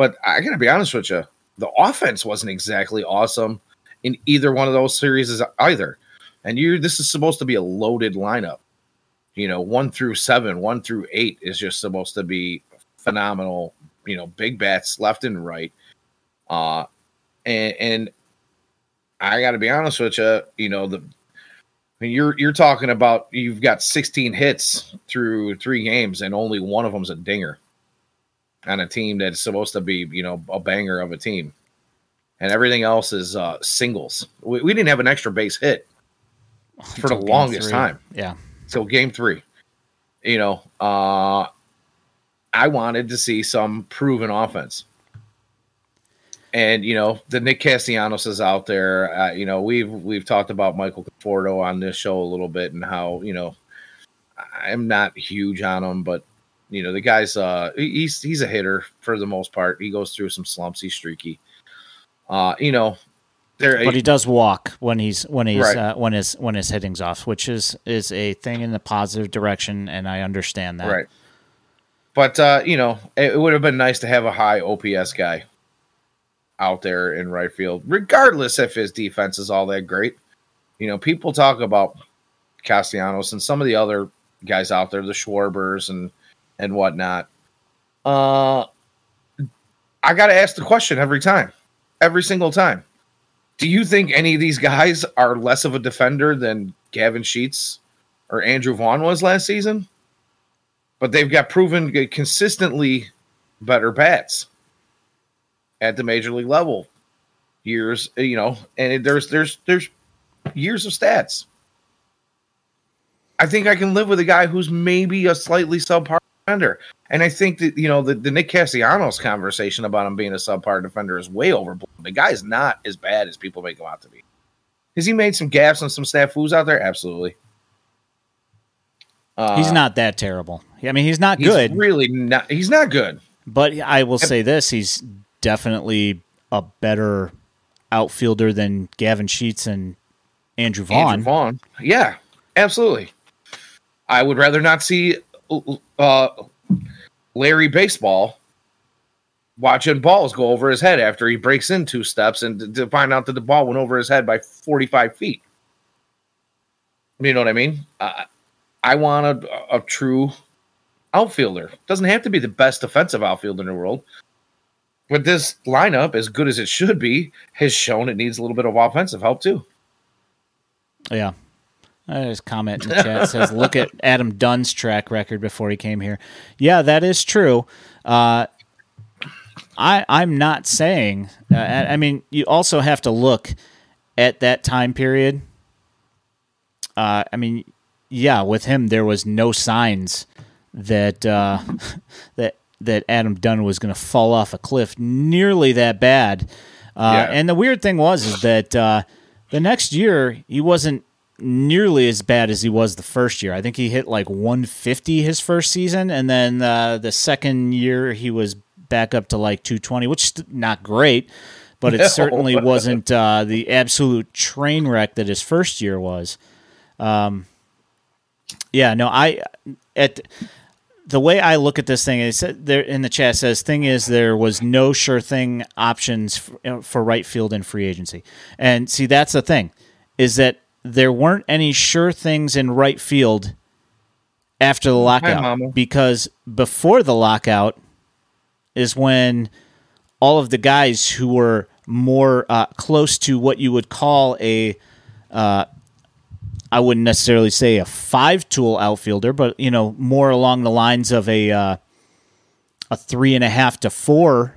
But I got to be honest with you, the offense wasn't exactly awesome in either one of those series either. And you this is supposed to be a loaded lineup. You know, one through seven, one through eight is just supposed to be phenomenal. You know, big bats left and right. Uh, and, and I got to be honest with you. You know, the you're you're talking about you've got 16 hits through three games, and only one of them's a dinger on a team that's supposed to be, you know, a banger of a team, and everything else is uh, singles. We, we didn't have an extra base hit for the longest three. time. Yeah. So game three, you know, uh, I wanted to see some proven offense. And you know the Nick Castellanos is out there. Uh, you know we've we've talked about Michael Conforto on this show a little bit and how you know I'm not huge on him, but you know the guy's uh he's he's a hitter for the most part. He goes through some slumps. He's streaky. Uh, you know there, but he does walk when he's when he's right. uh, when his when his hitting's off, which is is a thing in the positive direction, and I understand that. Right. But uh, you know, it, it would have been nice to have a high OPS guy out there in right field, regardless if his defense is all that great. You know, people talk about Castellanos and some of the other guys out there, the Schwarbers and and whatnot. Uh, I got to ask the question every time, every single time do you think any of these guys are less of a defender than Gavin Sheets or Andrew Vaughn was last season? But they've got proven consistently better bats at the major league level. Years, you know, and there's there's there's years of stats. I think I can live with a guy who's maybe a slightly subpar defender. And I think that you know the, the Nick Castellanos conversation about him being a subpar defender is way overblown. The guy's not as bad as people make him out to be. Has he made some gaps and some snafus out there? Absolutely. Uh, he's not that terrible. I mean, he's not he's good. Really, not. He's not good. But I will say this: he's definitely a better outfielder than Gavin Sheets and Andrew Vaughn. Andrew Vaughn, yeah, absolutely. I would rather not see uh, Larry Baseball watching balls go over his head after he breaks in two steps and to, find out that the ball went over his head by 45 feet. You know what I mean? Uh, I want a, a true outfielder. Doesn't have to be the best defensive outfielder in the world. But this lineup, as good as it should be, has shown it needs a little bit of offensive help too. Yeah, his comment in the chat says, "Look at Adam Dunn's track record before he came here." Yeah, that is true. Uh, I I'm not saying. Uh, I mean, you also have to look at that time period. Uh, I mean, yeah, with him there was no signs that uh, that that Adam Dunn was going to fall off a cliff nearly that bad. Uh, yeah. And the weird thing was is that uh, the next year he wasn't nearly as bad as he was the first year. I think he hit like 150 his first season, and then uh, the second year he was back up to like 220, which is not great, but it no. certainly wasn't uh, the absolute train wreck that his first year was. Um, yeah, no, I at the way I look at this thing is there in the chat says thing is there was no sure thing options for, for right field in free agency, and see that's the thing is that there weren't any sure things in right field after the lockout Hi, because before the lockout is when all of the guys who were more uh, close to what you would call a uh, I wouldn't necessarily say a five tool outfielder, but you know more along the lines of a uh, a three and a half to four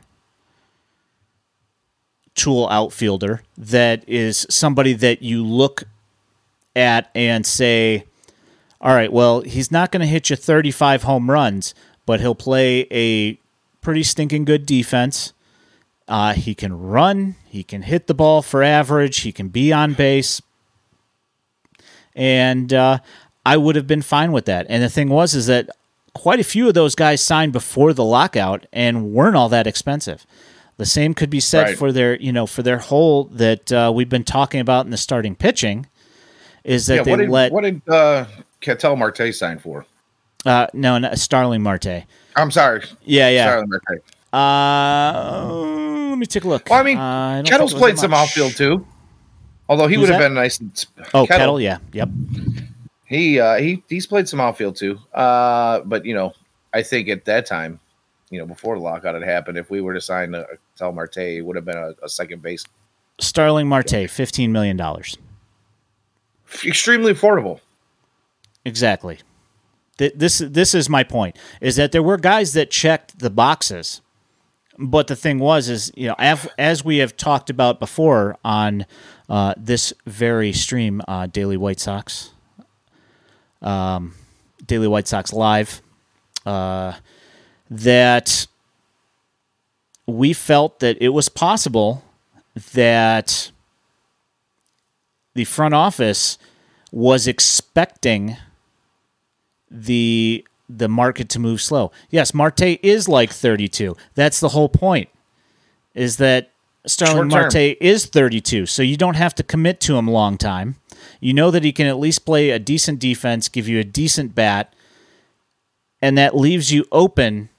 tool outfielder that is somebody that you look at and say, all right, well, he's not going to hit you 35 home runs, but he'll play a pretty stinking good defense. Uh, he can run, he can hit the ball for average, he can be on base and uh, I would have been fine with that. And the thing was, is that quite a few of those guys signed before the lockout and weren't all that expensive. The same could be said right. for their, you know, for their hole that uh, we've been talking about in the starting pitching. Is that yeah, they what did, let what did uh, Ketel Marte sign for? Uh, no, no, Starling Marte. I'm sorry. Yeah, yeah. Starling Marte. Uh, let me take a look. Well, I mean, uh, I Ketel's played some outfield too. Although he Who's would have been nice. Oh, Ketel, Ketel yeah, yep. He uh, he he's played some outfield too. Uh, but you know, I think at that time, you know, before the lockout had happened, if we were to sign a Ketel Marte, it would have been a, a second base. Starling Marte, fifteen million dollars. Extremely affordable. Exactly. This this is my point: is that there were guys that checked the boxes, but the thing was, is you know, as, as we have talked about before on uh, this very stream, uh, Daily White Sox, um, Daily White Sox Live, uh, that we felt that it was possible that the front office was expecting the the market to move slow. Yes, Marte is like 32. That's the whole point. Is that Starling Marte is 32, so you don't have to commit to him long time. You know that he can at least play a decent defense, give you a decent bat, and that leaves you open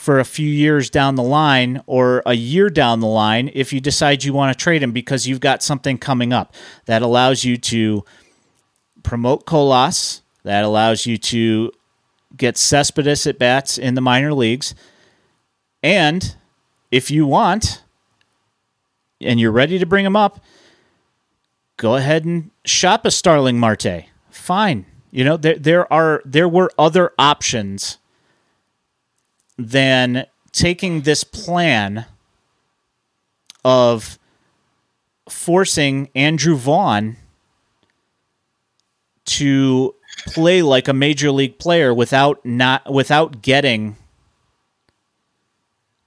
for a few years down the line or a year down the line if you decide you want to trade him because you've got something coming up that allows you to promote Colas, that allows you to get Cespedes at bats in the minor leagues, and if you want, and you're ready to bring him up, go ahead and shop a Starling Marte. Fine. You know, there there are there were other options than taking this plan of forcing Andrew Vaughn to play like a major league player without not without getting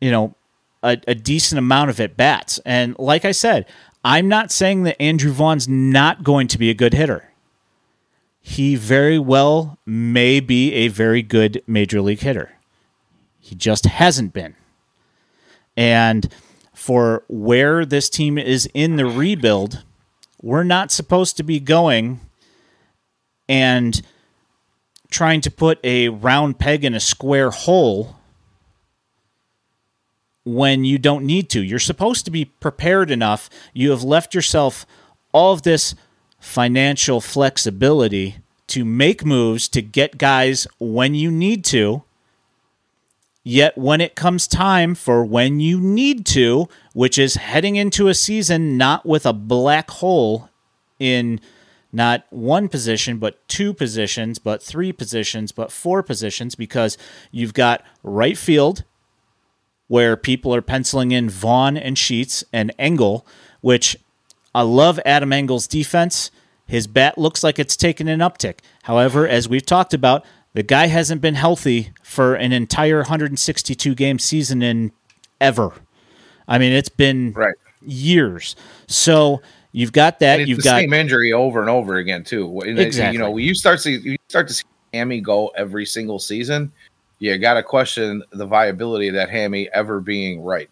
you know a, a decent amount of at bats. And like I said, I'm not saying that Andrew Vaughn's not going to be a good hitter. He very well may be a very good major league hitter. He just hasn't been. And for where this team is in the rebuild, we're not supposed to be going and trying to put a round peg in a square hole when you don't need to. You're supposed to be prepared enough. You have left yourself all of this financial flexibility to make moves to get guys when you need to. Yet, when it comes time for when you need to, which is heading into a season not with a black hole in not one position, but two positions, but three positions, but four positions, because you've got right field, where people are penciling in Vaughn and Sheets and Engel, which I love Adam Engel's defense. His bat looks like it's taken an uptick. However, as we've talked about, the guy hasn't been healthy for an entire 162 game season in ever. I mean, it's been Right. years. So you've got that. You've the got same injury over and over again too. Exactly. You know, when you start to you start to see Hammy go every single season, you got to question the viability of that Hammy ever being right.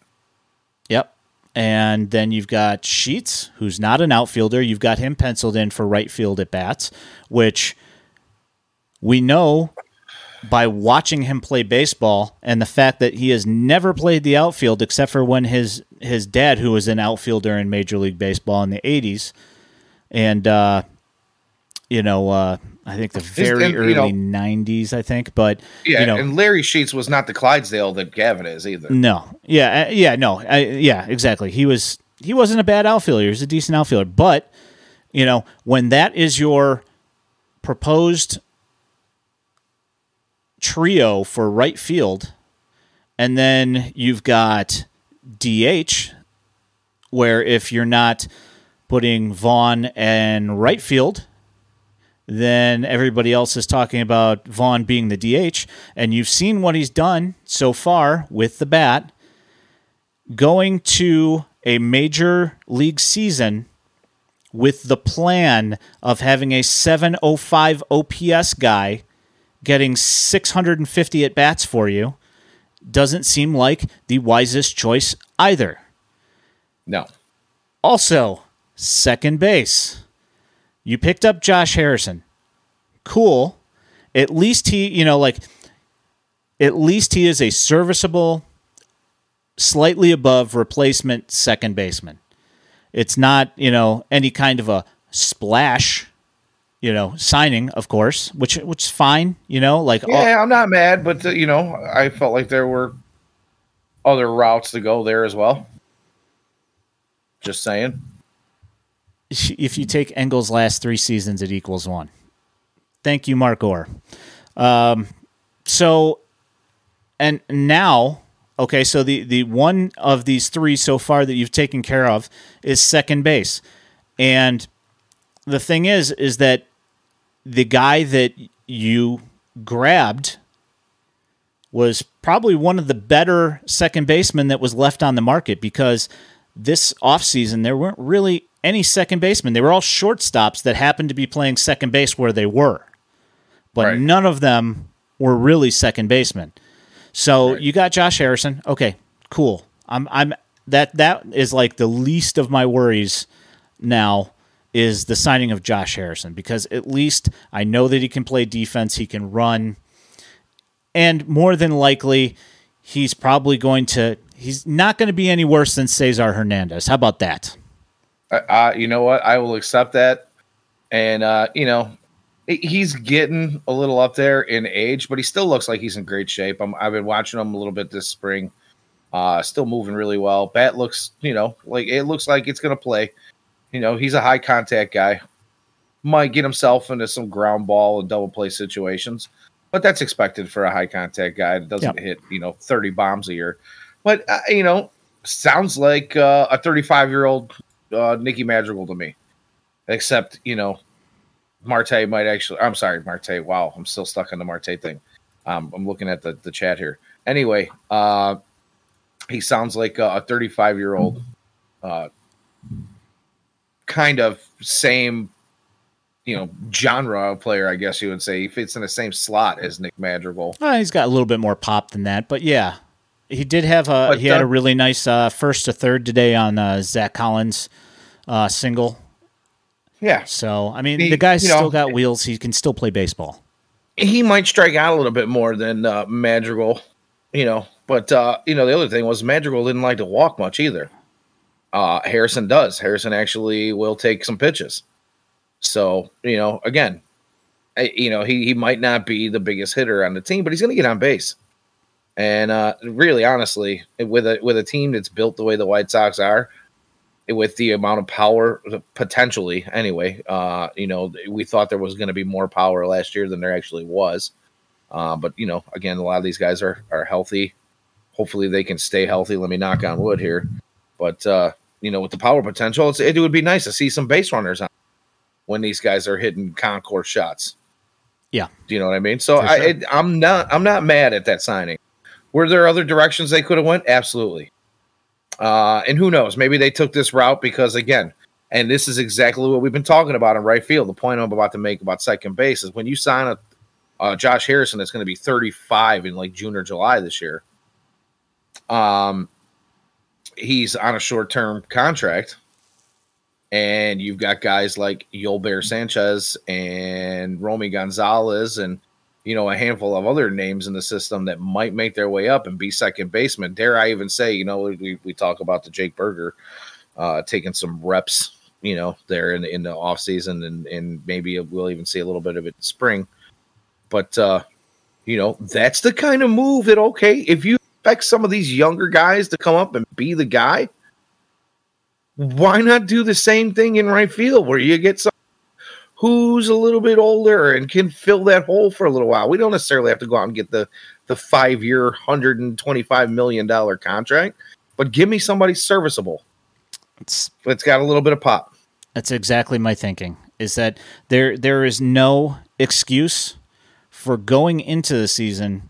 Yep. And then you've got Sheets, who's not an outfielder. You've got him penciled in for right field at bats, which we know by watching him play baseball and the fact that he has never played the outfield except for when his his dad, who was an outfielder in Major League Baseball in the '80s, and uh, you know, uh, I think the very and, you early know- '90s, I think. But Yeah, you know, and Larry Sheets was not the Clydesdale that Gavin is either. no, yeah, uh, yeah, no, I, yeah, exactly. He was he wasn't a bad outfielder. He was a decent outfielder, but you know when that is your proposed trio for right field, and then you've got DH, where if you're not putting Vaughn and right field, then everybody else is talking about Vaughn being the DH, and you've seen what he's done so far with the bat. Going to a major league season with the plan of having a 705 OPS guy getting 650 at bats for you doesn't seem like the wisest choice either. No. Also, second base. You picked up Josh Harrison. Cool. At least he, you know, like, at least he is a serviceable, slightly above replacement second baseman. It's not, you know, any kind of a splash, you know, signing, of course, which which is fine, you know, like all- Yeah, I'm not mad, but uh, you know, I felt like there were other routes to go there as well. Just saying. if you take Engel's last three seasons, it equals one. Thank you, Mark Orr. Um, so, and now, okay, so the the one of these three so far that you've taken care of is second base, and the thing is, is that the guy that you grabbed was probably one of the better second basemen that was left on the market because this offseason there weren't really any second basemen. They were all shortstops that happened to be playing second base where they were. But Right. none of them were really second basemen. So Right. you got Josh Harrison. Okay, cool. I'm I'm that that is like the least of my worries now is the signing of Josh Harrison because at least I know that he can play defense, he can run, and more than likely he's probably going to he's not going to be any worse than Cesar Hernandez. How about that? Uh, you know what? I will accept that. And uh, you know, he's getting a little up there in age, but he still looks like he's in great shape. I'm, I've been watching him a little bit this spring. Uh, still moving really well. Bat looks, you know, like it looks like it's gonna play. You know, he's a high contact guy. Might get himself into some ground ball and double play situations, but that's expected for a high contact guy that doesn't hit, you know, 30 bombs a year. But uh, you know, sounds like uh, a 35 year old uh, Nicky Madrigal to me. Except, you know, Marte might actually. I'm sorry, Marte. Wow, I'm still stuck on the Marte thing. Um, I'm looking at the, the chat here. Anyway, uh, he sounds like a 35 year old, uh, kind of same, you know, genre of player. I guess you would say he fits in the same slot as Nick Madrigal. Uh, he's got a little bit more pop than that, but yeah, he did have a But, he had a really nice uh, first to third today on uh, Zack Collins uh, single. Yeah, So I mean, He- the guy's you know, still got wheels. He can still play baseball. he might strike out a little bit more than uh, Madrigal, you know. But uh, you know, the other thing was Madrigal didn't like to walk much either. Uh, Harrison does. Harrison actually will take some pitches. So you know, again, I, you know, he he might not be the biggest hitter on the team, but he's going to get on base. And uh, really, honestly, with a with a team that's built the way the White Sox are, with the amount of power potentially anyway uh you know we thought there was going to be more power last year than there actually was uh but you know again a lot of these guys are are healthy hopefully they can stay healthy. Let me knock on wood here. But uh, you know, with the power potential, it would be nice to see some base runners on when these guys are hitting concourse shots. Yeah, do you know what I mean? So sure. I, it, I'm not I'm not mad at that signing. Were there other directions they could have went? Absolutely. Uh, and who knows? Maybe they took this route because again, and this is exactly what we've been talking about in right field. The point I'm about to make about second base is when you sign a uh, Josh Harrison that's going to be 35 in like June or July this year. Um, he's on a short term contract, and you've got guys like Yolbert Sanchez and Romy Gonzalez and you know a handful of other names in the system that might make their way up and be second baseman. Dare I even say, you know, we, we talk about the Jake Burger uh, taking some reps, you know, there in in the off season, and and maybe we'll even see a little bit of it in spring. But uh, you know, that's the kind of move that okay, if you expect some of these younger guys to come up and be the guy, why not do the same thing in right field where you get some who's a little bit older and can fill that hole for a little while? We don't necessarily have to go out and get the the five year, hundred and twenty five million dollar contract, but give me somebody serviceable. It's it's got a little bit of pop. That's exactly my thinking. Is that there there is no excuse for going into the season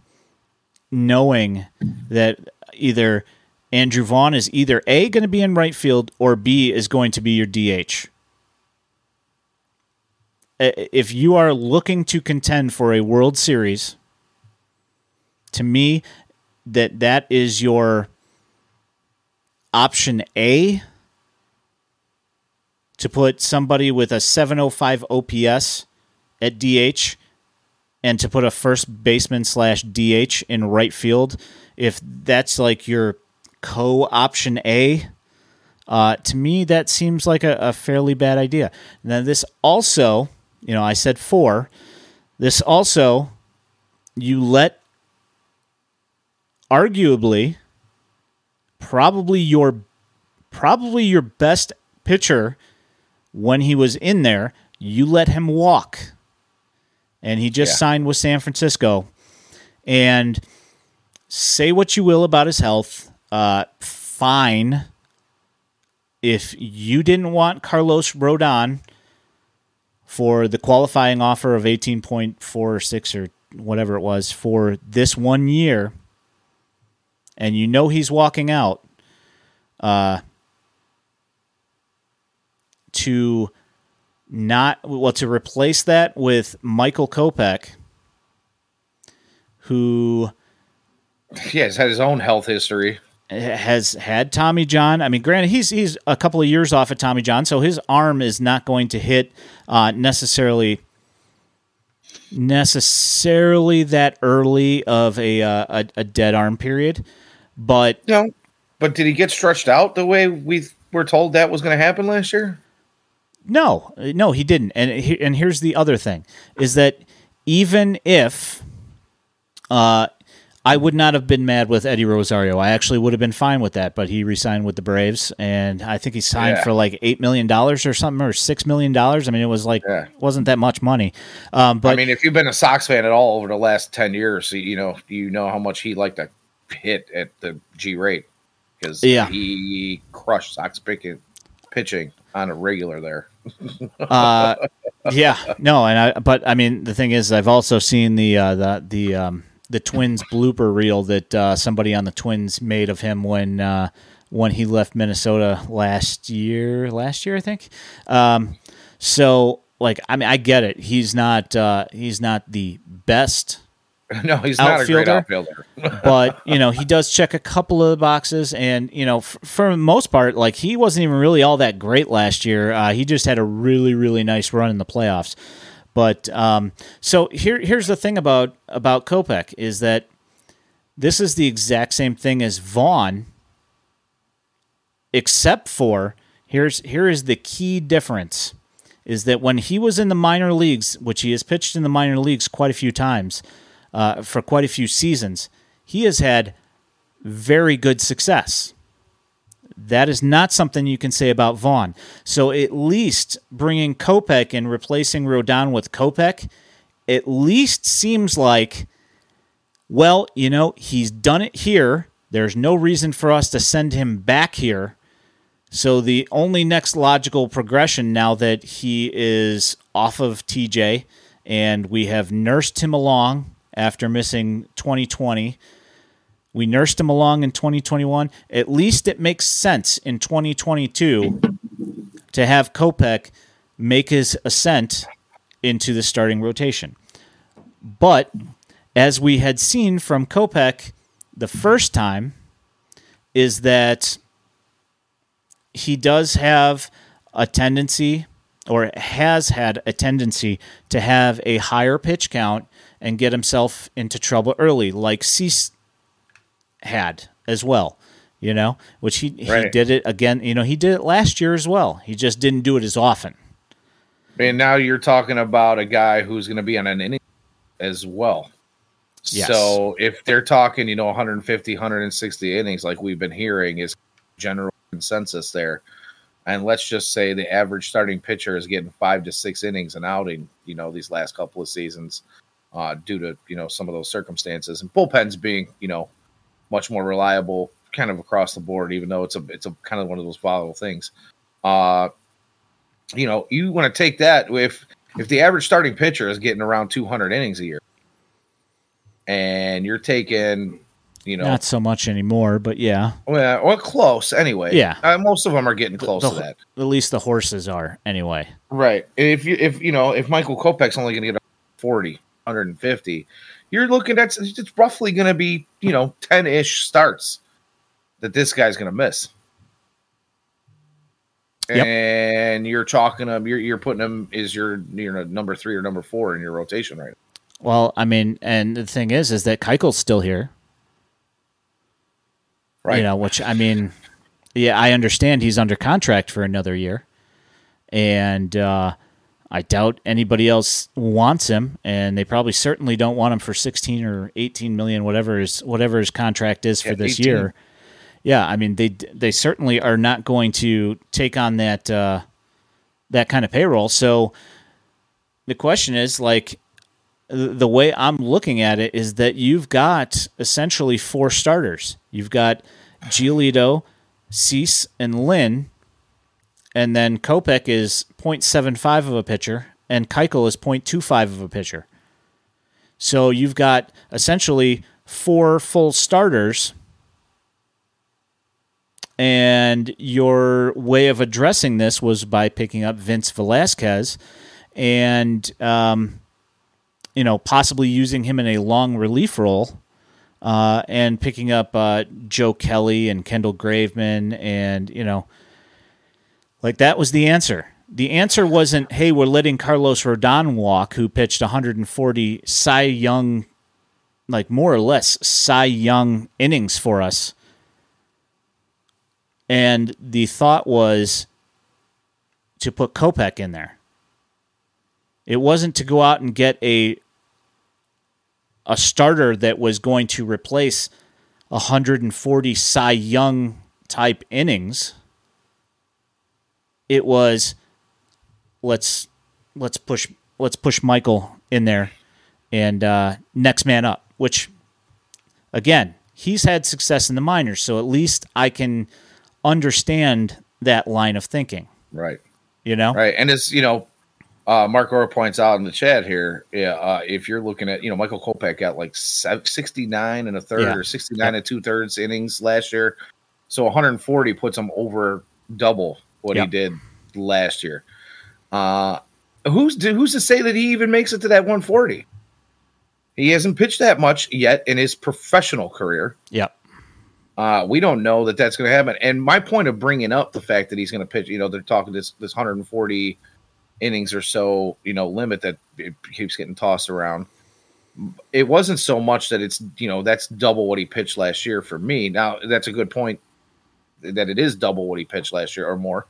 knowing that either Andrew Vaughn is either A, going to be in right field, or B, is going to be your DH. If you are looking to contend for a World Series, to me, that that is your option A to put somebody with a 705 OPS at DH and to put a first baseman slash DH in right field, if that's like your co option A, uh, to me that seems like a, a fairly bad idea. Now this also, you know, I said four. This also, you let arguably probably your probably your best pitcher when he was in there, you let him walk and he just yeah. signed with San Francisco. And say what you will about his health, uh, fine. If you didn't want Carlos Rodon for the qualifying offer of 18.4 or 6 or whatever it was for this one year, and you know he's walking out, uh, to not well to replace that with Michael Kopech, who yeah, has had his own health history. Has had Tommy John. I mean, granted, he's he's a couple of years off of Tommy John, so his arm is not going to hit uh, necessarily necessarily that early of a, uh, a, a dead arm period. But no, but did he get stretched out the way we were told that was going to happen last year? No, no, he didn't. And and here's the other thing: is that even if uh, I would not have been mad with Eddie Rosario. I actually would have been fine with that, but he resigned with the Braves, and I think he signed yeah. for like eight million dollars or something, or six million dollars. I mean, it was like yeah. wasn't that much money. Um, but I mean, if you've been a Sox fan at all over the last ten years, you know you know how much he liked to hit at the G rate because yeah. he crushed Sox pitching pitching on a regular there. uh, yeah, no, and I, but I mean, the thing is, I've also seen the uh, the the um, the Twins blooper reel that uh, somebody on the Twins made of him when uh, when he left Minnesota last year. Last year, I think. Um, so, like, I mean, I get it. He's not uh, he's not the best No, he's not outfielder, a great outfielder. but you know, he does check a couple of the boxes, and you know, f- for the most part, like he wasn't even really all that great last year. Uh, he just had a really, really nice run in the playoffs. But um, so here, here's the thing about about Kopech is that this is the exact same thing as Vaughn, except for here's here is the key difference is that when he was in the minor leagues, which he has pitched in the minor leagues quite a few times uh, for quite a few seasons, he has had very good success. That is not something you can say about Vaughn. So at least bringing Kopech and replacing Rodon with Kopech, at least seems like, well, you know, he's done it here. There's no reason for us to send him back here. So the only next logical progression now that he is off of TJ and we have nursed him along after missing 2020. We nursed him along in 2021. At least it makes sense in 2022 to have Kopech make his ascent into the starting rotation. But as we had seen from Kopech the first time, is that he does have a tendency or has had a tendency to have a higher pitch count and get himself into trouble early, like Cease had as well. You know, which he right. he did it again. You know, he did it last year as well. He just didn't do it as often. And now you're talking about a guy who's going to be on an inning as well. Yes. So if they're talking, you know, 150, 160 innings, like we've been hearing, is general consensus there. And let's just say the average starting pitcher is getting five to six innings an outing, you know, these last couple of seasons, uh, due to you know some of those circumstances and bullpens being, you know, much more reliable, kind of across the board, even though it's a it's a kind of one of those volatile things. Uh, you know, you want to take that if if the average starting pitcher is getting around 200 innings a year, and you're taking, you know, not so much anymore, but yeah, well, well close anyway. Yeah, uh, most of them are getting close the, to that. At least the horses are anyway. Right. If you if you know if Michael Kopech's only going to get 40, 150, you're looking at it's roughly going to be you know 10 ish starts that this guy's going to miss. Yep. And you're chalking him. You're you're putting him is your you your number three or number four in your rotation right. Well, I mean, and the thing is, is that Keuchel's still here, right? You know, which I mean, yeah, I understand he's under contract for another year, and uh, I doubt anybody else wants him, and they probably certainly don't want him for sixteen or eighteen million, whatever his whatever his contract is for yeah, this 18. year. Yeah, I mean they they certainly are not going to take on that uh, that kind of payroll. So the question is like the way I'm looking at it is that you've got essentially four starters. You've got Giolito, Cease, and Lynn, and then Kopech is 0.75 of a pitcher, and Keuchel is 0.25 of a pitcher. So you've got essentially four full starters, and your way of addressing this was by picking up Vince Velasquez, and um, you know, possibly using him in a long relief role uh, and picking up uh, Joe Kelly and Kendall Graveman. And, you know, like that was the answer. The answer wasn't, hey, we're letting Carlos Rodon walk, who pitched 140 Cy Young, like more or less Cy Young innings for us. And the thought was to put Kopech in there. It wasn't to go out and get a a starter that was going to replace 140 Cy Young type innings. It was let's let's push let's push Michael in there and uh, next man up. Which again, he's had success in the minors, so at least I can understand that line of thinking. Right. You know. Right, and it's you know uh, Mark Ora points out in the chat here, yeah, uh, if you're looking at, you know, Michael Kopech got like 69 and a third yeah. or 69 and two thirds innings last year. So 140 puts him over double what yep. he did last year. Uh, who's who's to say that he even makes it to that 140? He hasn't pitched that much yet in his professional career. Yep. Uh, we don't know that that's going to happen. And my point of bringing up the fact that he's going to pitch, you know, they're talking this this 140 innings or so, you know, limit that it keeps getting tossed around. It wasn't so much that it's, you know, that's double what he pitched last year for me. Now, that's a good point that it is double what he pitched last year or more.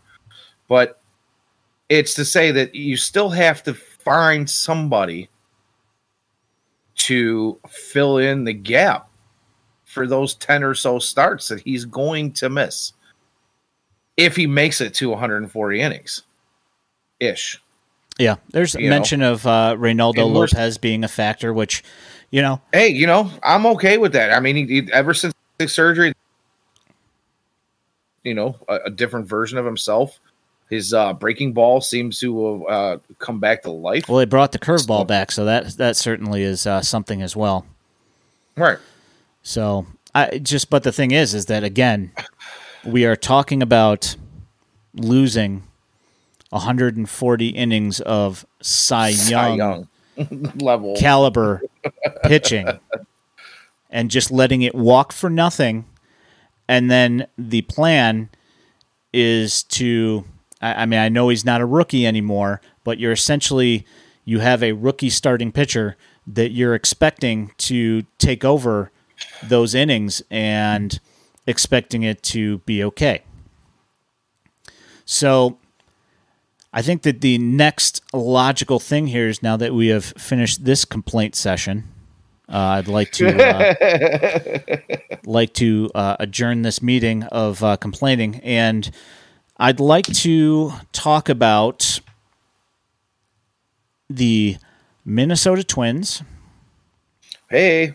But it's to say that you still have to find somebody to fill in the gap for those 10 or so starts that he's going to miss if he makes it to 140 innings ish. Yeah, there's you mention know. of uh, Reynaldo Lopez being a factor, which, you know, hey, you know, I'm okay with that. I mean, he, he, ever since the surgery. You know, a, a different version of himself. His uh, breaking ball seems to have uh, come back to life. Well, they brought the curveball back, so that that certainly is uh, something as well. Right. So I just, but the thing is, is that again, we are talking about losing 140 innings of Cy Young, Cy Young level. caliber pitching and just letting it walk for nothing. And then the plan is to, I, I mean, I know he's not a rookie anymore, but you're essentially, you have a rookie starting pitcher that you're expecting to take over those innings and expecting it to be okay. So I think that the next logical thing here is now that we have finished this complaint session, uh, I'd like to uh, like to uh, adjourn this meeting of uh, complaining, and I'd like to talk about the Minnesota Twins hey,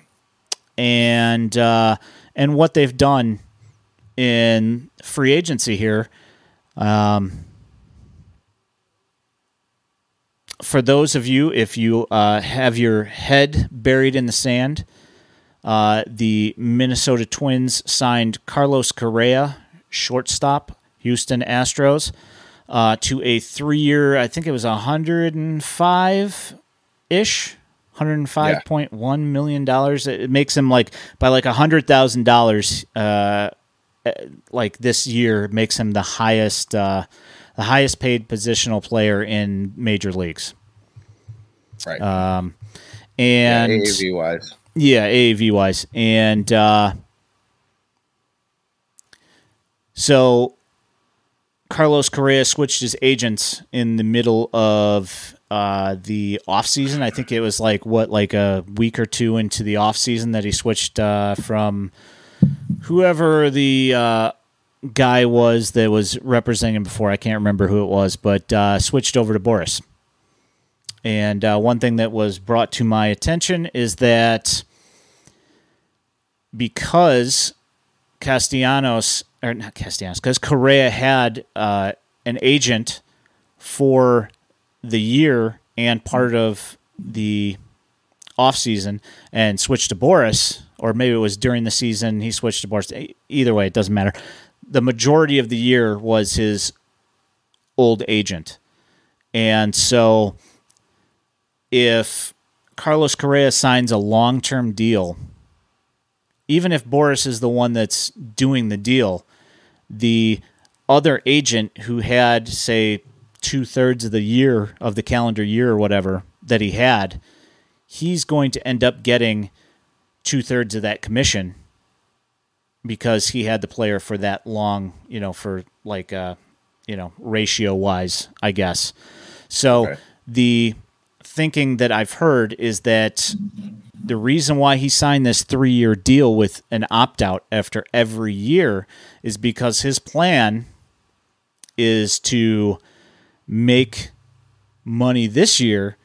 and uh, and what they've done in free agency here. Um, for those of you, if you uh, have your head buried in the sand, uh, the Minnesota Twins signed Carlos Correa, shortstop, Houston Astros, uh, to a three-year. I think it was a hundred and five ish. Hundred five point one million dollars. It makes him like by like a hundred thousand dollars. Uh, like this year makes him the highest uh, the highest paid positional player in major leagues. right. Um, yeah, and AAV wise. yeah, AAV wise, and uh, so Carlos Correa switched his agents in the middle of uh, the off season. I think it was like what, like a week or two into the off season that he switched uh, from whoever the uh, guy was that was representing him before. I can't remember who it was, but uh, switched over to Boras. And uh, one thing that was brought to my attention is that because Castellanos, or not Castellanos, because Correa had uh, an agent for the year and part of the offseason and switched to Boras, or maybe it was during the season he switched to Boras. Either way, it doesn't matter. The majority of the year was his old agent. And so if Carlos Correa signs a long term deal, even if Boras is the one that's doing the deal, the other agent who had, say, two thirds of the year of the calendar year or whatever that he had, he's going to end up getting two thirds of that commission because he had the player for that long, you know, for like, uh, you know, ratio wise, I guess. So Okay. the thinking that I've heard is that the reason why he signed this three year deal with an opt out after every year is because his plan is to make money this year,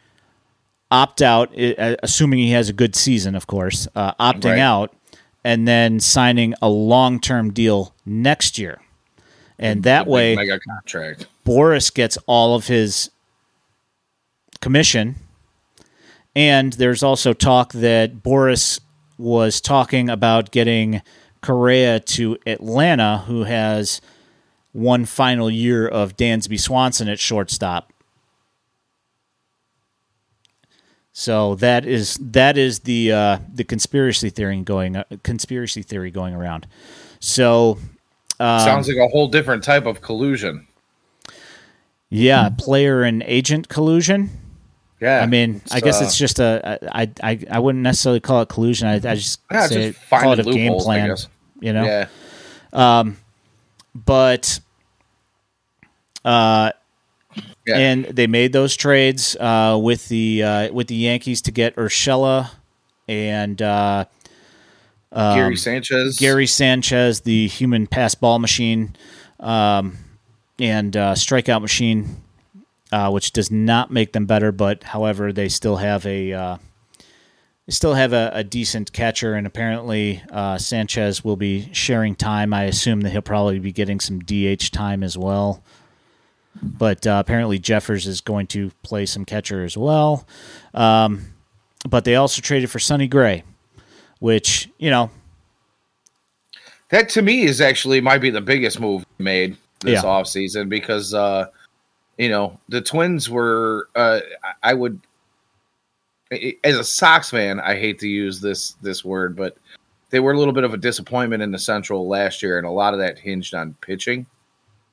opt out, uh, assuming he has a good season, of course, uh, opting Right. out, and then signing a long term deal next year. And that way, mega contract. Boras gets all of his commission. And there's also talk that Boras was talking about getting Correa to Atlanta, who has one final year of Dansby Swanson at shortstop. So that is that is the uh, the conspiracy theory going uh, conspiracy theory going around. So um, Sounds like a whole different type of collusion. yeah, player and agent collusion. Yeah. I mean, I guess uh, it's just a. I, I I wouldn't necessarily call it collusion. I, I just Yeah, say just call it a game loopholes, plan. You know, Yeah. Um, but uh, Yeah. and they made those trades uh, with the uh, with the Yankees to get Urshela and uh, Gary Sanchez. Gary Sanchez, the human pass ball machine, um, and uh, strikeout machine, uh, which does not make them better, but however, they still have a uh, they still have a, a decent catcher, and apparently uh, Sanchez will be sharing time. I assume that he'll probably be getting some DH time as well. But uh, apparently Jeffers is going to play some catcher as well. Um, but they also traded for Sonny Gray, which you know that to me is actually might be the biggest move made this Yeah. offseason because uh you know the twins were uh I- would as a sox fan i hate to use this this word but they were a little bit of a disappointment in the central last year and a lot of that hinged on pitching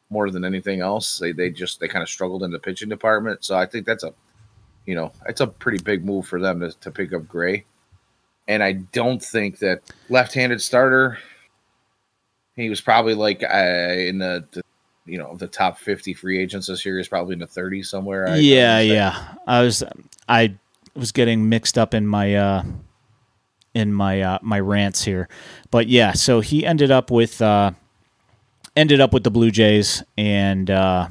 more than anything else. They, they just they kind of struggled in the pitching department so i think that's a you know it's a pretty big move for them to, to pick up gray. And i don't think that left-handed starter he was probably like uh, in the, the you know the top 50 free agents this year is probably in the 30s somewhere I- yeah, yeah. I was I was getting mixed up in my uh in my uh my rants here. But yeah, so he ended up with uh ended up with the Blue Jays and uh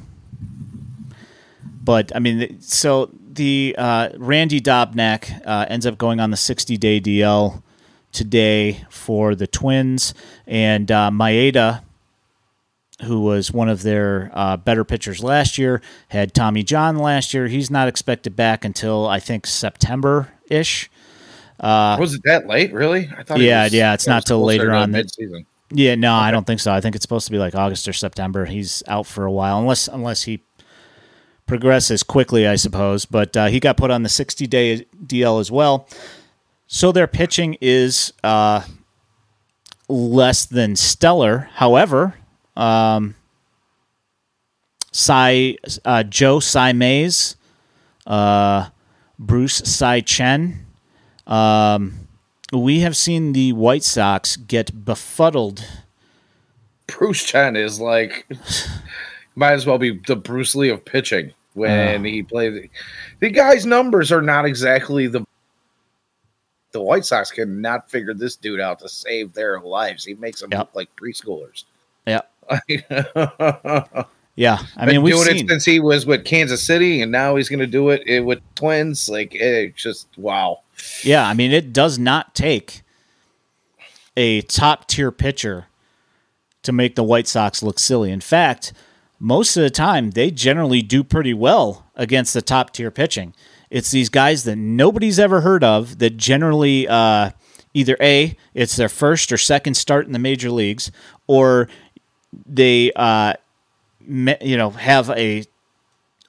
but I mean so the uh Randy Dobnak uh ends up going on the 60-day DL today for the Twins and uh Maeda who was one of their uh, better pitchers last year, had Tommy John last year. He's not expected back until I think September ish. was it that late really i thought it Yeah, was- yeah, it's not till later on that- mid-season Yeah, no, I don't think so. I think it's supposed to be like August or September. He's out for a while, unless unless he progresses quickly, I suppose. But uh, he got put on the 60 day DL as well. So their pitching is uh, less than stellar. However, um, Cy, uh, Joe Cy Mays, uh, Bruce Cy Chen. Um, we have seen the White Sox get befuddled. bruce chen is like might as well be the bruce lee of pitching when he played the guy's numbers are not exactly the the white sox cannot figure this dude out to save their lives he makes them Yep. look like preschoolers Yeah, yeah. I mean, we've doing seen. it since he was with Kansas City, and now he's going to do it with Twins. Like, it's just wow. Yeah, I mean, it does not take a top tier pitcher to make the White Sox look silly. In fact, most of the time, they generally do pretty well against the top tier pitching. It's these guys that nobody's ever heard of that generally uh, either A, it's their first or second start in the major leagues, or they, uh, you know, have a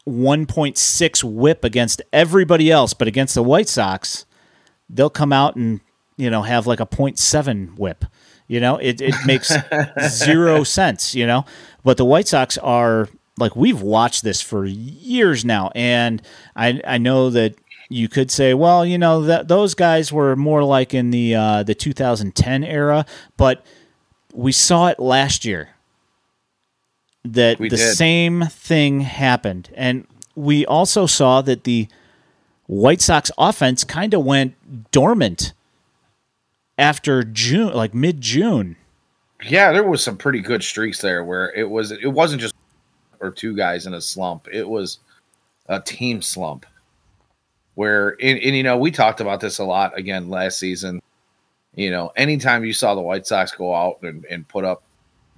1.6 whip against everybody else, but against the White Sox, they'll come out and you know have like a 0.7 whip. You know it, it makes zero sense you know? But the white sox are like we've watched this for years now and i i know that you could say well you know that those guys were more like in the uh the 2010 era but we saw it last year that We the did. same thing happened and we also saw that the White Sox offense kind of went dormant after June, like mid June. Yeah, there was some pretty good streaks there where it was. It wasn't just or two guys in a slump. It was a team slump. Where and, and you know we talked about this a lot again last season. You know, anytime you saw the White Sox go out and, and put up,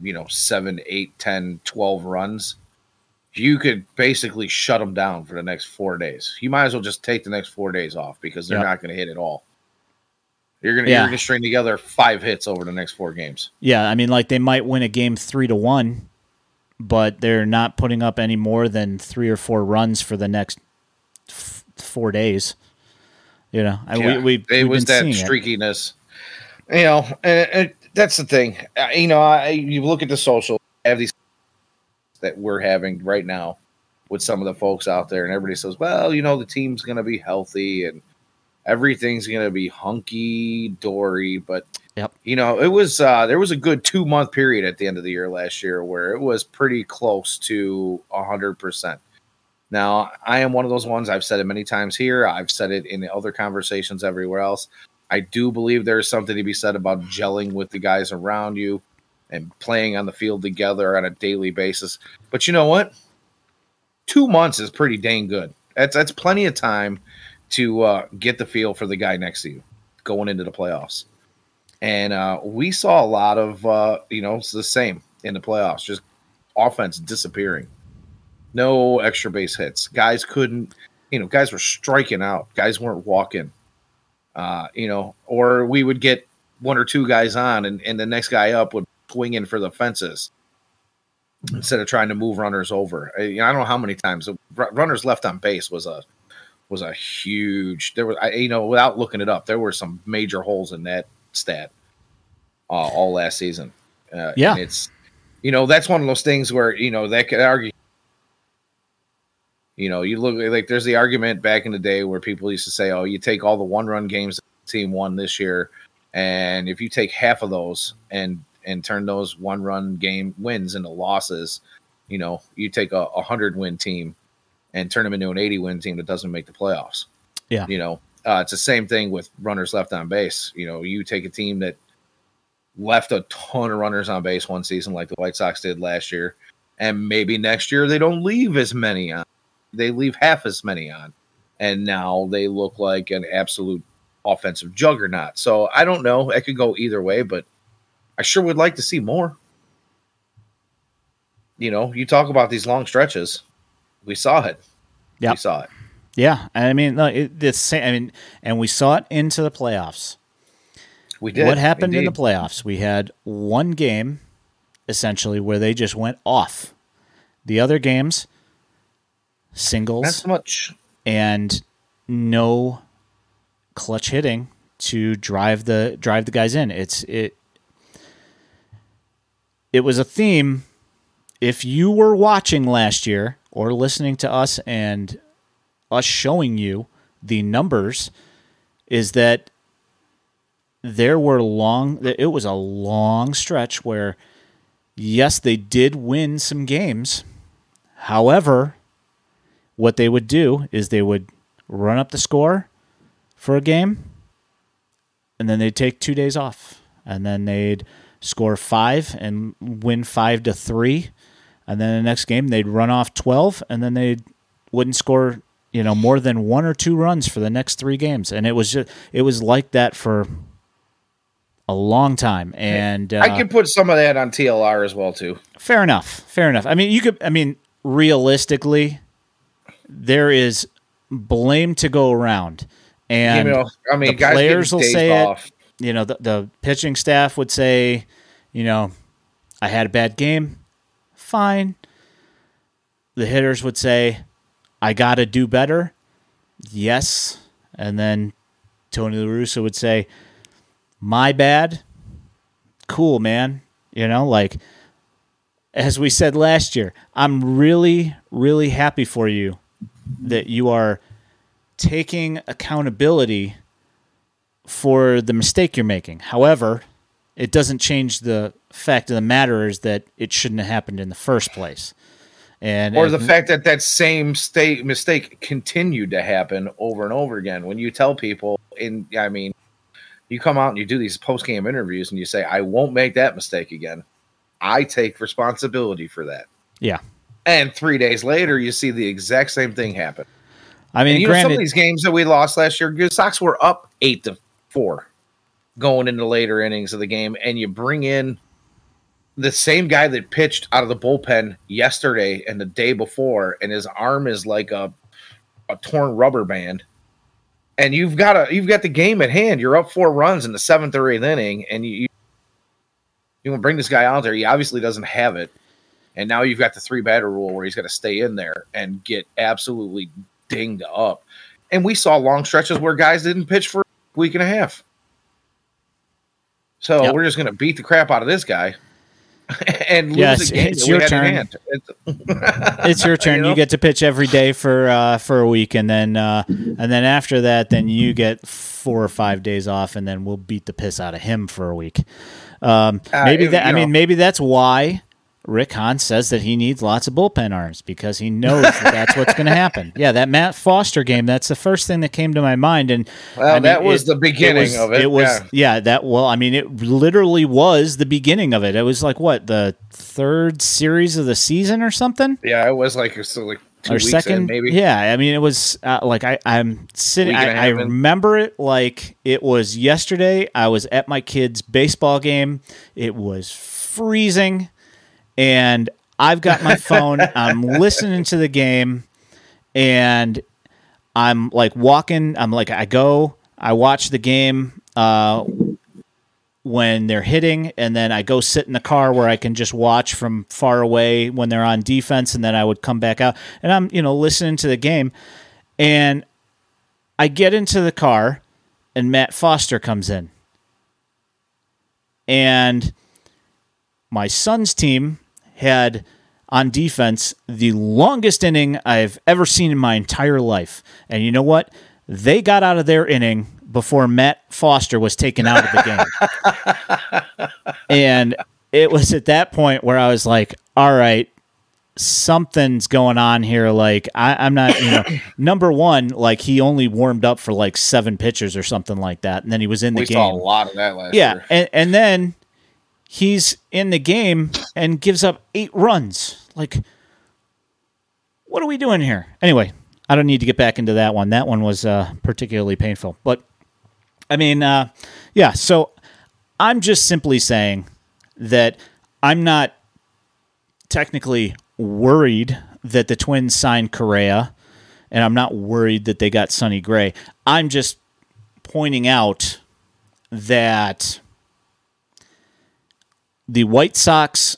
you know, seven, eight, ten, twelve runs, you could basically shut them down for the next four days. You might as well just take the next four days off because they're Yep. not going to hit at all. You're gonna Yeah. you're gonna string together five hits over the next four games. Yeah, I mean, like they might win a game three to one, but they're not putting up any more than three or four runs for the next f- four days. You know, and Yeah, we, we it we've was that seeing it. streakiness. You know, and, and that's the thing. Uh, You know, I, you look at the social, I have these that we're having right now with some of the folks out there, and everybody says, "Well, you know, the team's going to be healthy and everything's going to be hunky dory." But Yep. you know, it was uh, there was a good two month period at the end of the year last year where it was pretty close to hundred percent. Now, I am one of those ones. I've said it many times here. I've said it in other conversations everywhere else. I do believe there is something to be said about gelling with the guys around you and playing on the field together on a daily basis. But you know what? Two months is pretty dang good. That's that's plenty of time to uh, get the feel for the guy next to you. going into the playoffs. And uh, we saw a lot of, uh, you know, it's the same in the playoffs, just offense disappearing. No extra base hits. Guys couldn't, you know, guys were striking out. Guys weren't walking, uh, you know, or we would get one or two guys on and, and the next guy up would swing in for the fences instead of trying to move runners over. I, you know, I don't know how many times runners left on base was a was a huge. There was, I, you know, without looking it up, there were some major holes in that stat uh, all last season. Uh, yeah, it's you know that's one of those things where you know that could argue. You know, you look like there's the argument back in the day where people used to say, "Oh, you take all the one-run games the team won this year, and if you take half of those and and turn those one-run game wins into losses, you know, you take a, a hundred win team and turn them into an 80 win team that doesn't make the playoffs. Yeah. You know, uh, it's the same thing with runners left on base. You know, you take a team that left a ton of runners on base one season, like the White Sox did last year, and maybe next year they don't leave as many on. They leave half as many on, and now they look like an absolute offensive juggernaut. So I don't know. It could go either way, but I sure would like to see more. You know, you talk about these long stretches we saw it. Yeah, we saw it. Yeah, I mean, it, the same. I mean, and we saw it into the playoffs. We did. What happened indeed. in the playoffs? We had one game, essentially, where they just went off. The other games, singles, not so much, and no clutch hitting to drive the drive the guys in. It's it. It was a theme. If you were watching last year, or listening to us and us showing you the numbers is that there were long it was a long stretch where yes they did win some games however what they would do is they would run up the score for a game and then they'd take 2 days off. And then they'd score 5 and win 5 to 3 and then the next game they'd run off 12 and then they wouldn't score you know more than one or two runs for the next three games. And it was just it was like that for a long time. And uh, i can put some of that on tlr as well too. Fair enough. Fair enough. I mean you could i mean realistically there is blame to go around and you know, i mean the players will say off. it you know the, the pitching staff would say you know i had a bad game fine. The hitters would say, I got to do better. Yes. And then Tony La Russa would say, My bad. Cool, man. You know, like as we said last year, I'm really, really happy for you that you are taking accountability for the mistake you're making. However, it doesn't change the fact of the matter is that it shouldn't have happened in the first place. And or the fact that that same state mistake continued to happen over and over again. When you tell people, in I mean, you come out and you do these post game interviews and you say, "I won't make that mistake again. I take responsibility for that." Yeah. And three days later, you see the exact same thing happen. I mean, and, you granted, know, some of these games that we lost last year, the Sox were up eight to four going into later innings of the game, and you bring in the same guy that pitched out of the bullpen yesterday and the day before, and his arm is like a a torn rubber band. And you've got a you've got the game at hand. You're up four runs in the seventh or eighth inning, and you you, you want to bring this guy out there. He obviously doesn't have it, and now you've got the three batter rule where he's got to stay in there and get absolutely dinged up. And we saw long stretches where guys didn't pitch for a week and a half. So yep. we're just going to beat the crap out of this guy and lose yes, a game it's your turn. It's, it's, your turn. you, get to pitch every day for uh, for a week, and then uh, and then after that, then you get four or five days off, and then we'll beat the piss out of him for a week. Um, maybe uh, that. I know. mean, maybe that's why Rick Hahn says that he needs lots of bullpen arms because he knows that that's what's going to happen. Yeah, that Matt Foster game, that's the first thing that came to my mind. And well, I mean, that was it, the beginning it was, of it. It was, yeah. yeah, that, well, I mean, it literally was the beginning of it. It was like, what, the third series of the season or something? Yeah, it was like, so like two or weeks second, maybe. yeah. I mean, it was uh, like I, I'm sitting. I, I, I half in. remember it like it was yesterday. I was at my kid's baseball game. It was freezing, and I've got my phone. I'm listening to the game, and I'm like walking. I'm like I go. I watch the game. Uh, when they're hitting, and then I go sit in the car where I can just watch from far away when they're on defense, and then I would come back out and I'm, you know, listening to the game, and I get into the car, and Matt Foster comes in, and my son's team had on defense the longest inning I've ever seen in my entire life, and you know what? They got out of their inning before Matt Foster was taken out of the game. and it was at that point where I was like, all right, something's going on here. Like, I, I'm not, you know, number one, like he only warmed up for like seven pitches or something like that. And then he was in the We game. saw a lot of that last Yeah, year. and and then he's in the game and gives up eight runs. Like, what are we doing here? Anyway, I don't need to get back into that one. That one was uh, particularly painful. But I mean, uh, yeah. So I'm just simply saying that I'm not technically worried that the Twins signed Correa, and I'm not worried that they got Sonny Gray. I'm just pointing out that the White Sox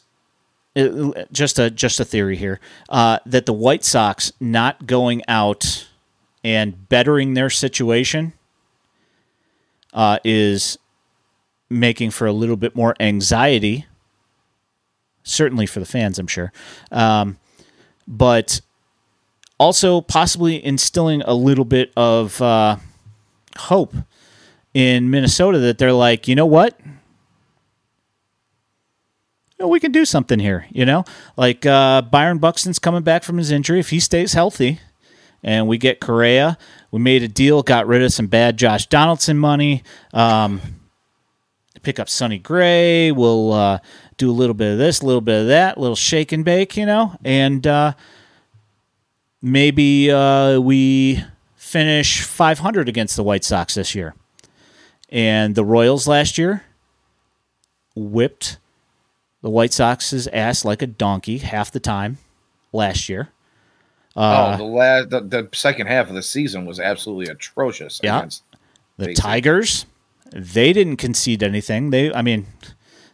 uh, just a just a theory here uh, that the White Sox not going out and bettering their situation uh, is making for a little bit more anxiety. Certainly for the fans, I'm sure, um, but also possibly instilling a little bit of uh, hope in Minnesota that they're like, you know what? Know, we can do something here, you know? Like uh, Byron Buxton's coming back from his injury. If he stays healthy and we get Correa, we made a deal, got rid of some bad Josh Donaldson money, um, pick up Sonny Gray. We'll uh, do a little bit of this, a little bit of that, a little shake and bake, you know? And uh, maybe uh, we finish 500 against the White Sox this year. And the Royals last year whipped the White Sox's ass like a donkey half the time last year. Uh, oh, the last the, the second half of the season was absolutely atrocious. Yeah. against the. Tigers, they didn't concede anything. They, I mean,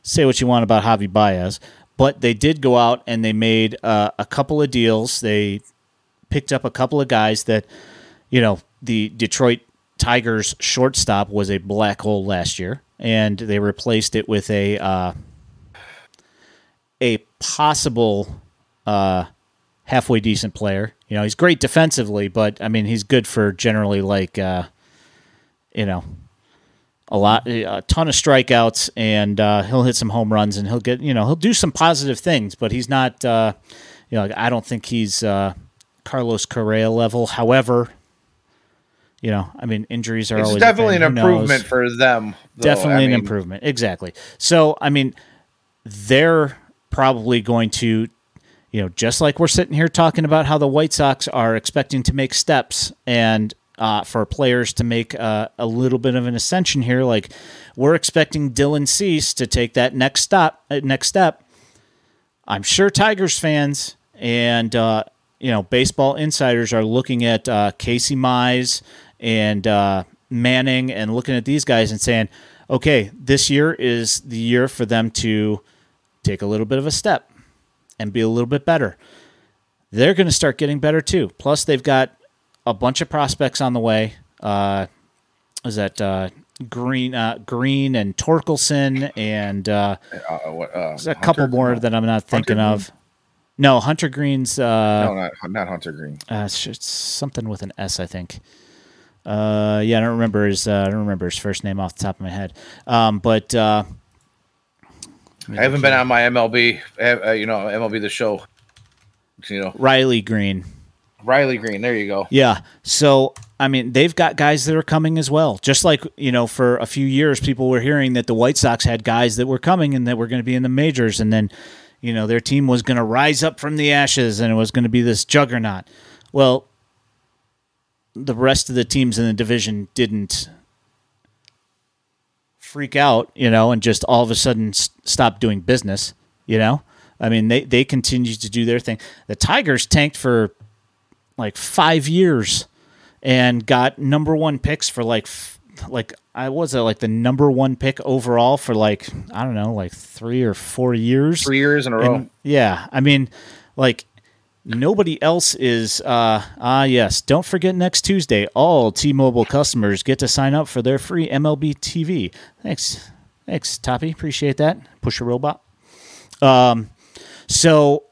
say what you want about Javi Baez, but they did go out and they made uh, a couple of deals. They picked up a couple of guys that, you know, the Detroit Tigers shortstop was a black hole last year, and they replaced it with a uh, a possible uh, halfway decent player. You know, he's great defensively, but I mean, he's good for generally like, uh, you know, a lot, a ton of strikeouts, and uh, he'll hit some home runs, and he'll get, you know, he'll do some positive things, but he's not, uh, you know, I don't think he's uh, Carlos Correa level. However, you know, I mean, injuries are It's always definitely an knows? improvement for them. though. definitely I an mean, improvement exactly so i mean they're probably going to you know just like we're sitting here talking about how the white sox are expecting to make steps and uh, for players to make uh, a little bit of an ascension here like we're expecting dylan cease to take that next stop uh, next step. I'm sure tigers fans and uh, you know baseball insiders are looking at uh, casey mize and uh, manning and looking at these guys and saying okay this year is the year for them to take a little bit of a step and be a little bit better they're going to start getting better too plus they've got a bunch of prospects on the way uh, is that uh, greene uh, greene and torkelson and uh, uh, what, uh, there's a couple more that I'm not thinking of. No, Hunter Greene's uh, no, not not Hunter Greene. uh it's something with an S, I think. Uh, yeah, I don't remember his uh, I don't remember his first name off the top of my head. Um, but uh, I haven't been on my MLB, uh, you know, MLB the show. You know, Riley Greene. Riley Greene. There you go. Yeah. So, I mean, they've got guys that are coming as well. Just like, you know, for a few years, people were hearing that the White Sox had guys that were coming and that were going to be in the majors. And then, you know, their team was going to rise up from the ashes and it was going to be this juggernaut. Well, the rest of the teams in the division didn't freak out, you know, and just all of a sudden s- stop doing business, you know? I mean, they, they continue to do their thing. The Tigers tanked for like five years and got number one picks for like, f- like, I was it like the number one pick overall for like, I don't know, like three or four years. Three years in a row. And, yeah, I mean, like nobody else is. Uh, ah, yes. Don't forget next Tuesday, all T-Mobile customers get to sign up for their free MLB TV. Thanks, thanks, Toppy. Appreciate that. Push a robot. Um, so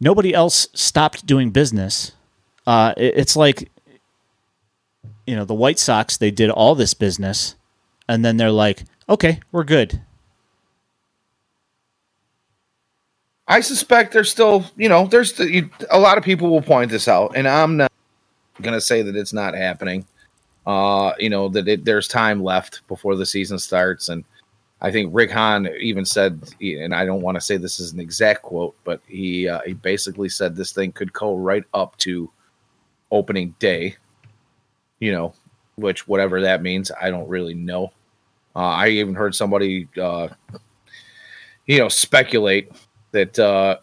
nobody else stopped doing business. Uh, it- it's like you know the White Sox. They did all this business, and then they're like, "Okay, we're good." I suspect there's still, you know, there's you, a lot of people will point this out, and I'm not going to say that it's not happening. Uh, you know that it, there's time left before the season starts, and I think Rick Hahn even said, and I don't want to say this is an exact quote, but he uh, he basically said this thing could go right up to opening day. You know, which whatever that means, I don't really know. Uh, I even heard somebody, uh, you know, speculate that uh,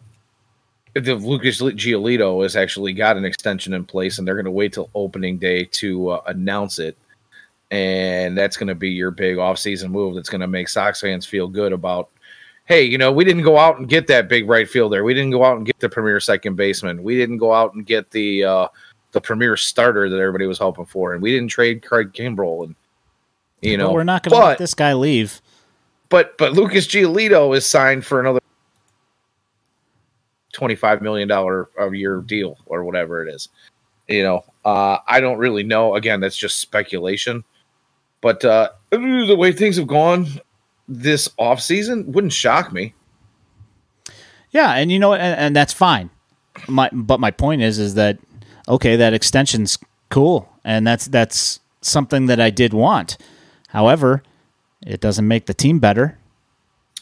the Lucas Giolito has actually got an extension in place, and they're going to wait till opening day to uh, announce it. And that's going to be your big offseason move that's going to make Sox fans feel good about, hey, you know, we didn't go out and get that big right fielder. We didn't go out and get the premier second baseman. We didn't go out and get the uh, the premier starter that everybody was hoping for, and we didn't trade Craig Kimbrel. And you know, But we're not going to let this guy leave. but but Lucas Giolito is signed for another twenty five million dollar a year deal or whatever it is. You know, uh, I don't really know. Again, that's just speculation. But uh, the way things have gone this off season wouldn't shock me. Yeah, and you know, and, and that's fine. My but my point is, is that okay? That extension's cool, and that's that's something that I did want. However, it doesn't make the team better.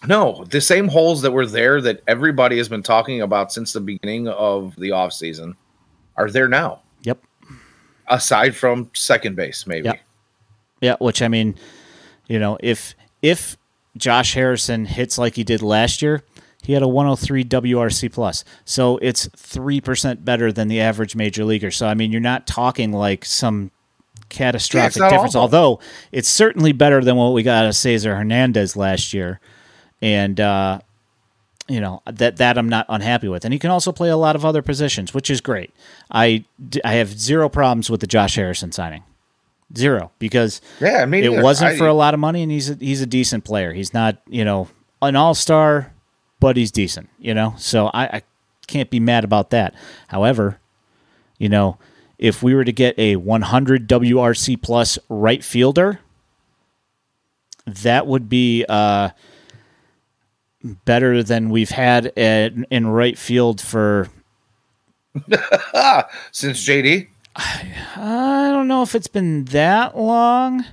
No, the same holes that were there that everybody has been talking about since the beginning of the off season are there now. Yep. Aside from second base, maybe. Yep. Yeah, which I mean, you know, if if Josh Harrison hits like he did last year, he had a 103 WRC plus. So it's 3% better than the average major leaguer. So I mean, you're not talking like some catastrophic not difference, awful. although it's certainly better than what we got out of Cesar Hernandez last year. And uh you know that that I'm not unhappy with, and he can also play a lot of other positions, which is great. I I have zero problems with the Josh Harrison signing, zero because Yeah, I mean, it wasn't for a lot of money, and he's a, he's a decent player. He's not you know an all star, but he's decent. You know, so I, I can't be mad about that. However, you know, if we were to get a 100 WRC plus right fielder, that would be uh, better than we've had at, in right field for since JD. I don't know if it's been that long,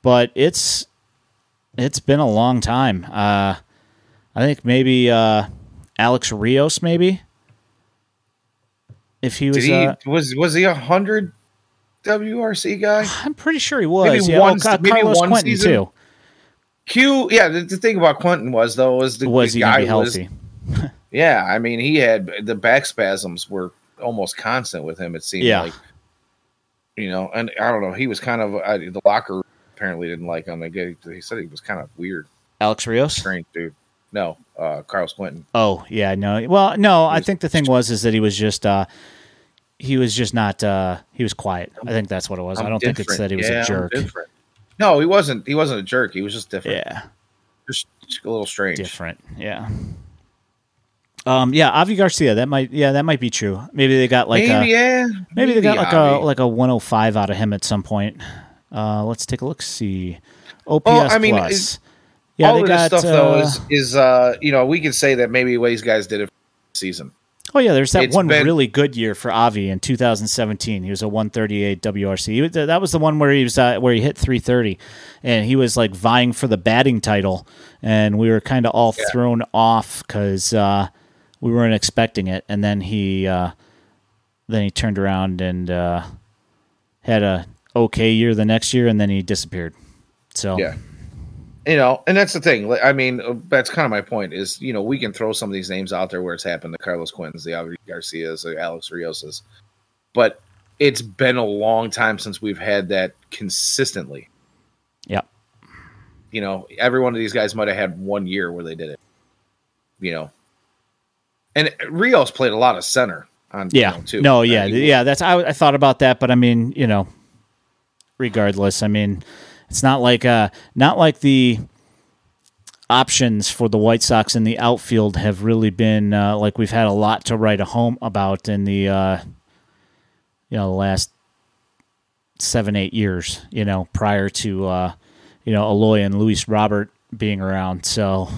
but it's it's been a long time. Uh, I think maybe uh, Alex Rios, maybe if he was. He uh, was was he a hundred WRC guy? I'm pretty sure he was. Maybe yeah, one- oh, maybe Carlos one Quentin season? too. Q, yeah. The, the thing about Quentin was though was the, Was the he guy be was healthy? yeah. I mean, he had the back spasms were almost constant with him. It seemed Yeah. like you know, and I don't know. He was kind of I, the locker apparently didn't like him. They he said he was kind of weird, Alex Rios. strange dude. No, uh, Carlos Quentin. Oh yeah, no. Well, no. I think the thing was is that he was just uh, he was just not. Uh, he was quiet. I think that's what it was. I I'm don't think it's that he was Yeah, a I'm jerk. different. No, he wasn't. He wasn't a jerk. He was just different. Yeah. Just, just a little strange. different. Yeah. Um. Yeah. Avi Garcia. That might. Yeah. That might be true. Maybe they got like maybe a. yeah. Maybe they got like Avi. a like a 105 out of him at some point. Uh. Let's take a look. See. OPS I mean, plus. is- yeah. all They of got this stuff though uh, is is uh you know we could say that maybe these guys did it for the season. Oh yeah, there's that It's one been- really good year for Avi in 2017. He was a 138 WRC. Was- That was the one where he was uh, where he hit 330, and he was like vying for the batting title, and we were kind of all thrown off because uh, we weren't expecting it, and then he uh, then he turned around and uh, had a okay year the next year, and then he disappeared. So Yeah. You know, and that's the thing. I mean, uh, that's kind of my point. Is you know we can throw some of these names out there where it's happened. The Carlos Quentins, the Avi Garcias, the Alex Rios's, but it's been a long time since we've had that consistently. yeah, You know, every one of these guys might have had one year where they did it. You know, and Rios played a lot of center on. you yeah, know, too. no, yeah, I mean, yeah. That's I, I thought about that, but I mean, you know, regardless, I mean, it's not like uh, not like the options for the White Sox in the outfield have really been uh, like we've had a lot to write a home about in the uh, you know the last seven eight years. You know, prior to uh, you know Eloy and Luis Robert being around. So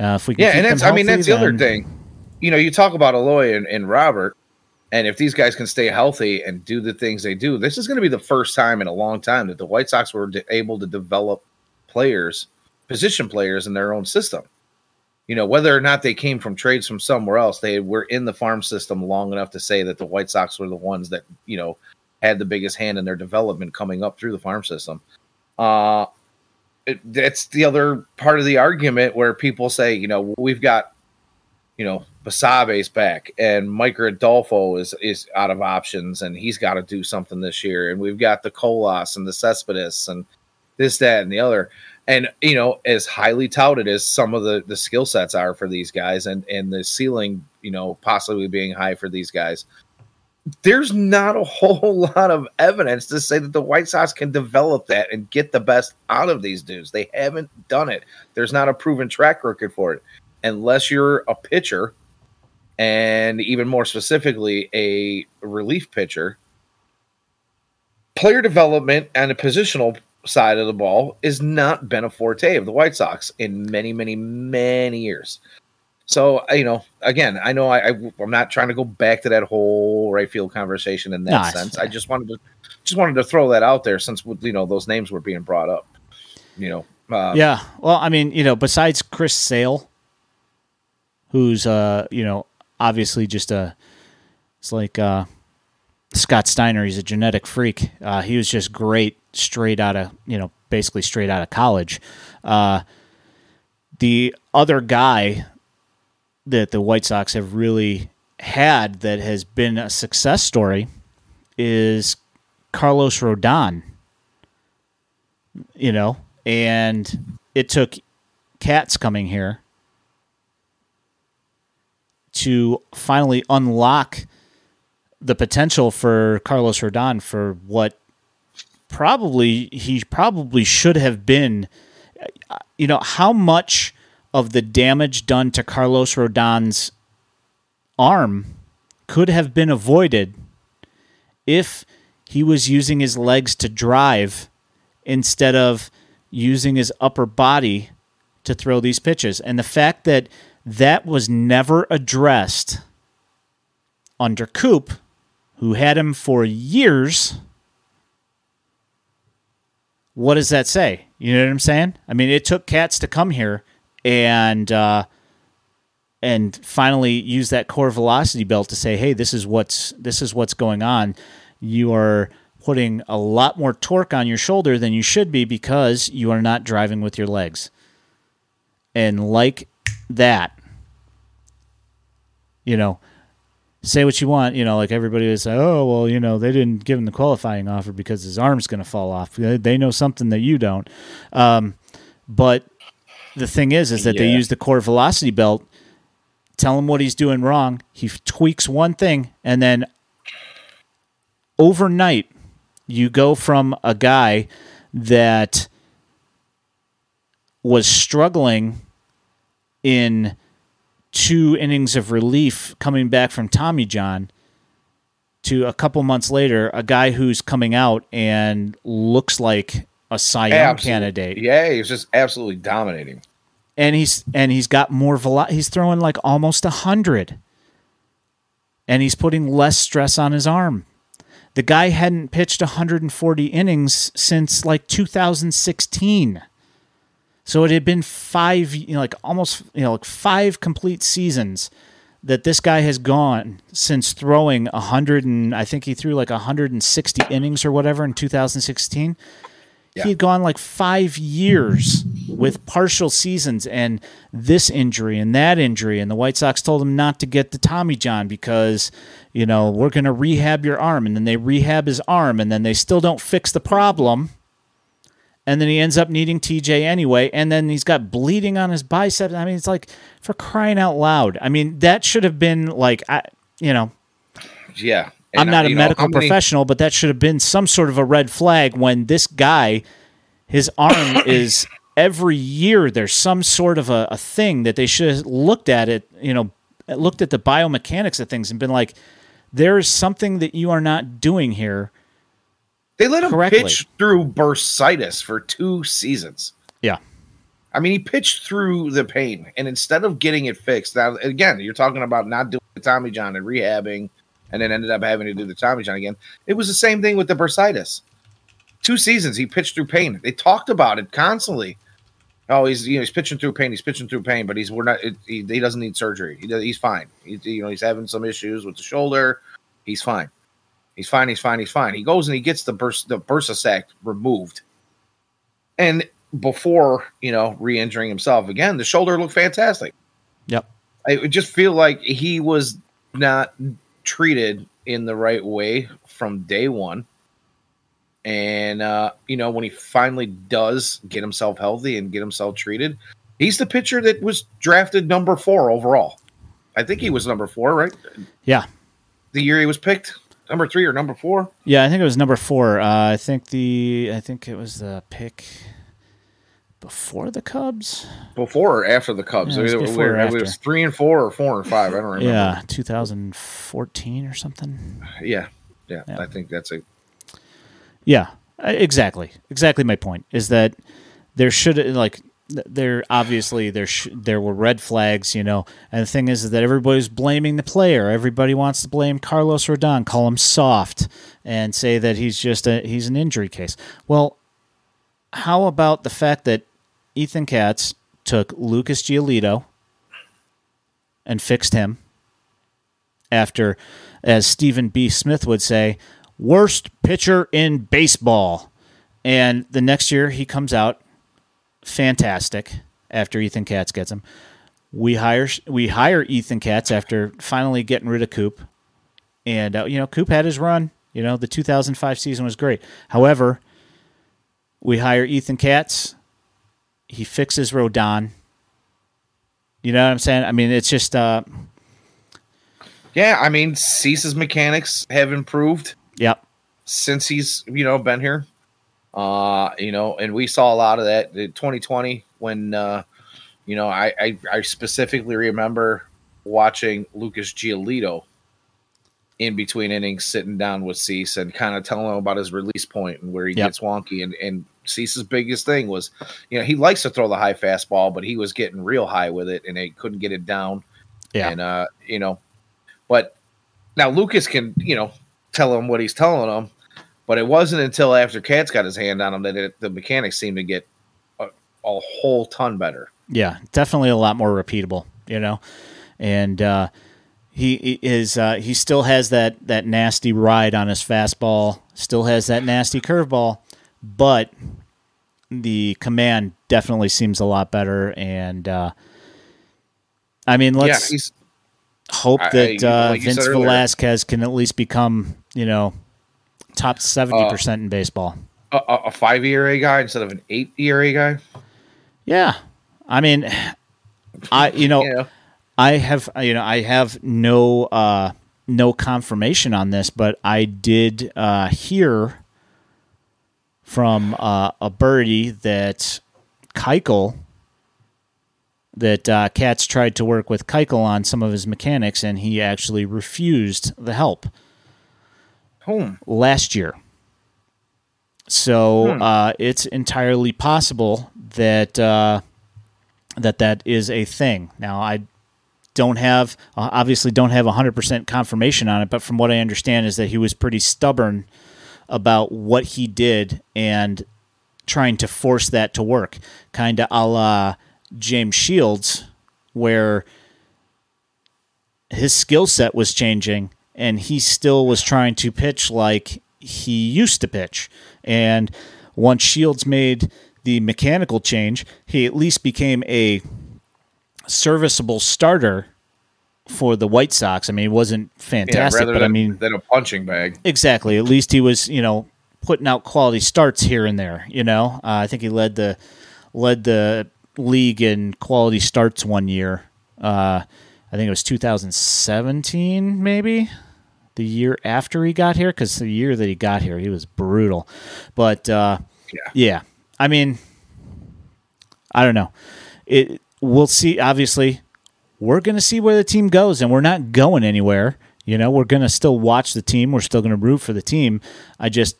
uh, if we can Yeah, and that's them I mean healthy, that's the other thing. You know, you talk about Eloy and, and Robert, and if these guys can stay healthy and do the things they do, this is going to be the first time in a long time that the White Sox were able to develop players, position players in their own system. You know, whether or not they came from trades from somewhere else, they were in the farm system long enough to say that the White Sox were the ones that you know had the biggest hand in their development coming up through the farm system. Uh, it, that's the other part of the argument where people say, you know, we've got, you know, Basabe's back and Micker Adolfo is is out of options and he's got to do something this year. And we've got the Colas and the Cespedes and this, that, and the other. And you know, as highly touted as some of the the skill sets are for these guys, and and the ceiling, you know, possibly being high for these guys, there's not a whole lot of evidence to say that the White Sox can develop that and get the best out of these dudes. They haven't done it. There's not a proven track record for it, unless you're a pitcher, and even more specifically, a relief pitcher. Player development and the positional side of the ball has not been a forte of the White Sox in many, many, many years. So you know, again, I know I, I I'm not trying to go back to that whole right field conversation in that No, sense. I just wanted to just wanted to throw that out there since you know those names were being brought up. You know, uh, Yeah. Well, I mean, you know, besides Chris Sale, who's uh, you know, obviously just a it's like uh Scott Steiner, he's a genetic freak. Uh he was just great straight out of, you know, basically straight out of college. Uh the other guy that the White Sox have really had that has been a success story is Carlos Rodon. You know, and it took Katz coming here to finally unlock the potential for Carlos Rodon for what probably he probably should have been you know how much of the damage done to Carlos Rodon's arm could have been avoided if he was using his legs to drive instead of using his upper body to throw these pitches. And the fact that that was never addressed under Coop, who had him for years, what does that say? You know what I'm saying? I mean, it took Katz to come here and uh, and finally use that core velocity belt to say, "Hey, this is what's this is what's going on. You are putting a lot more torque on your shoulder than you should be because you are not driving with your legs." And like that, you know, say what you want, you know, like everybody was like, oh, well, you know, they didn't give him the qualifying offer because his arm's going to fall off. They they know something that you don't. Um, but the thing is, is that they use the core velocity belt, tell him what he's doing wrong. He tweaks one thing, and then overnight, you go from a guy that was struggling in two innings of relief coming back from Tommy John to a couple months later, a guy who's coming out and looks like a Cy Young candidate, Yeah, he's just absolutely dominating. and he's and he's got more velo- He's throwing like almost a hundred. and he's putting less stress on his arm. The guy hadn't pitched 140 innings since like 2016. So it had been five, you know, like almost, you know, like five complete seasons that this guy has gone since throwing 100 and I think he threw like 160 innings or whatever in 2016. Yeah. He had gone like five years with partial seasons and this injury and that injury. And the White Sox told him not to get the Tommy John because, you know, we're going to rehab your arm. And then they rehab his arm and then they still don't fix the problem. And then he ends up needing TJ anyway. And then he's got bleeding on his biceps. I mean, it's like for crying out loud. I mean, that should have been like, I, you know, Yeah. I'm not uh, a know, medical many- professional, but that should have been some sort of a red flag when this guy, his arm is every year there's some sort of a, a thing that they should have looked at it, you know, looked at the biomechanics of things and been like, there is something that you are not doing here. They let him correctly. pitch through bursitis for two seasons. Yeah. I mean, he pitched through the pain, and instead of getting it fixed, now again, you're talking about not doing the Tommy John and rehabbing, and then ended up having to do the Tommy John again. It was the same thing with the bursitis. Two seasons he pitched through pain. They talked about it constantly. Oh, he's you know he's pitching through pain. He's pitching through pain, but he's we're not. It, he, he doesn't need surgery. He does, he's fine. He, you know he's having some issues with the shoulder. He's fine. He's fine. He's fine. He's fine. He goes and he gets the burst the bursa sac removed, and before you know re-injuring himself again, the shoulder looked fantastic. Yep. I just feel like he was not treated in the right way from day one. And uh, you know, when he finally does get himself healthy and get himself treated, he's the pitcher that was drafted number four overall. I think he was number four, right? Yeah. The year he was picked, number three or number four. Yeah, I think it was number four. Uh, I think the I think it was the pick before the Cubs. Before or after the Cubs? Yeah, it was before or it was three and four or four and five. I don't remember. Yeah, 2014 or something. yeah, yeah. Yeah. I think that's it. Yeah, exactly. Exactly my point is that there should like there obviously there sh- there were red flags, you know. And the thing is that everybody's blaming the player. Everybody wants to blame Carlos Rodon, call him soft, and say that he's just a he's an injury case. Well, how about the fact that Ethan Katz took Lucas Giolito and fixed him after, as Stephen B. Smith would say, worst pitcher in baseball. And the next year he comes out fantastic after Ethan Katz gets him. We hire we hire Ethan Katz after finally getting rid of Coop, and uh, you know Coop had his run. You know the 2005 season was great. However, we hire Ethan Katz. He fixes Rodon. You know what I'm saying? I mean, it's just uh, yeah. I mean, Cease's mechanics have improved. yep, since he's you know been here. Uh, you know, and we saw a lot of that in 2020 when uh, you know I, I I specifically remember watching Lucas Giolito in between innings, sitting down with Cease and kind of telling him about his release point and where he Yep. gets wonky. And and Cease's biggest thing was, you know, he likes to throw the high fastball, but he was getting real high with it and they couldn't get it down. yeah, And uh, you know, but now Lucas can, you know, tell him what he's telling him, but it wasn't until after Katz got his hand on him that it, the mechanics seemed to get a, a whole ton better. yeah, definitely a lot more repeatable. You know, and uh, he is uh, he still has that that nasty ride on his fastball, still has that nasty curveball, but the command definitely seems a lot better. And uh, I mean, let's yeah, hope that I- uh, like Vince earlier. Velasquez can at least become you know top seventy percent in baseball. a, a a five ERA guy instead of an eight ERA guy. Yeah, I mean, I you know. Know, I have you know I have no uh, no confirmation on this, but I did uh, hear from uh, a birdie that Keuchel that uh, Katz tried to work with Keuchel on some of his mechanics, and he actually refused the help home. last year. So uh, it's entirely possible that uh, that that is a thing. Now I don't have uh, obviously don't have 100% confirmation on it but from what i understand is that he was pretty stubborn about what he did and trying to force that to work kind of a la james shields where his skill set was changing and he still was trying to pitch like he used to pitch and once shields made the mechanical change he at least became a serviceable starter for the White Sox. I mean, it wasn't fantastic, yeah, but than, I mean, than a punching bag. Exactly. At least he was, you know, putting out quality starts here and there. You know, uh, I think he led the led the league in quality starts one year. Uh, I think it was 2017, maybe the year after he got here, because the year that he got here, he was brutal. But uh, yeah, yeah. I mean, I don't know. It we'll see. Obviously, we're going to see where the team goes, and we're not going anywhere. You know, we're going to still watch the team. We're still going to root for the team. I just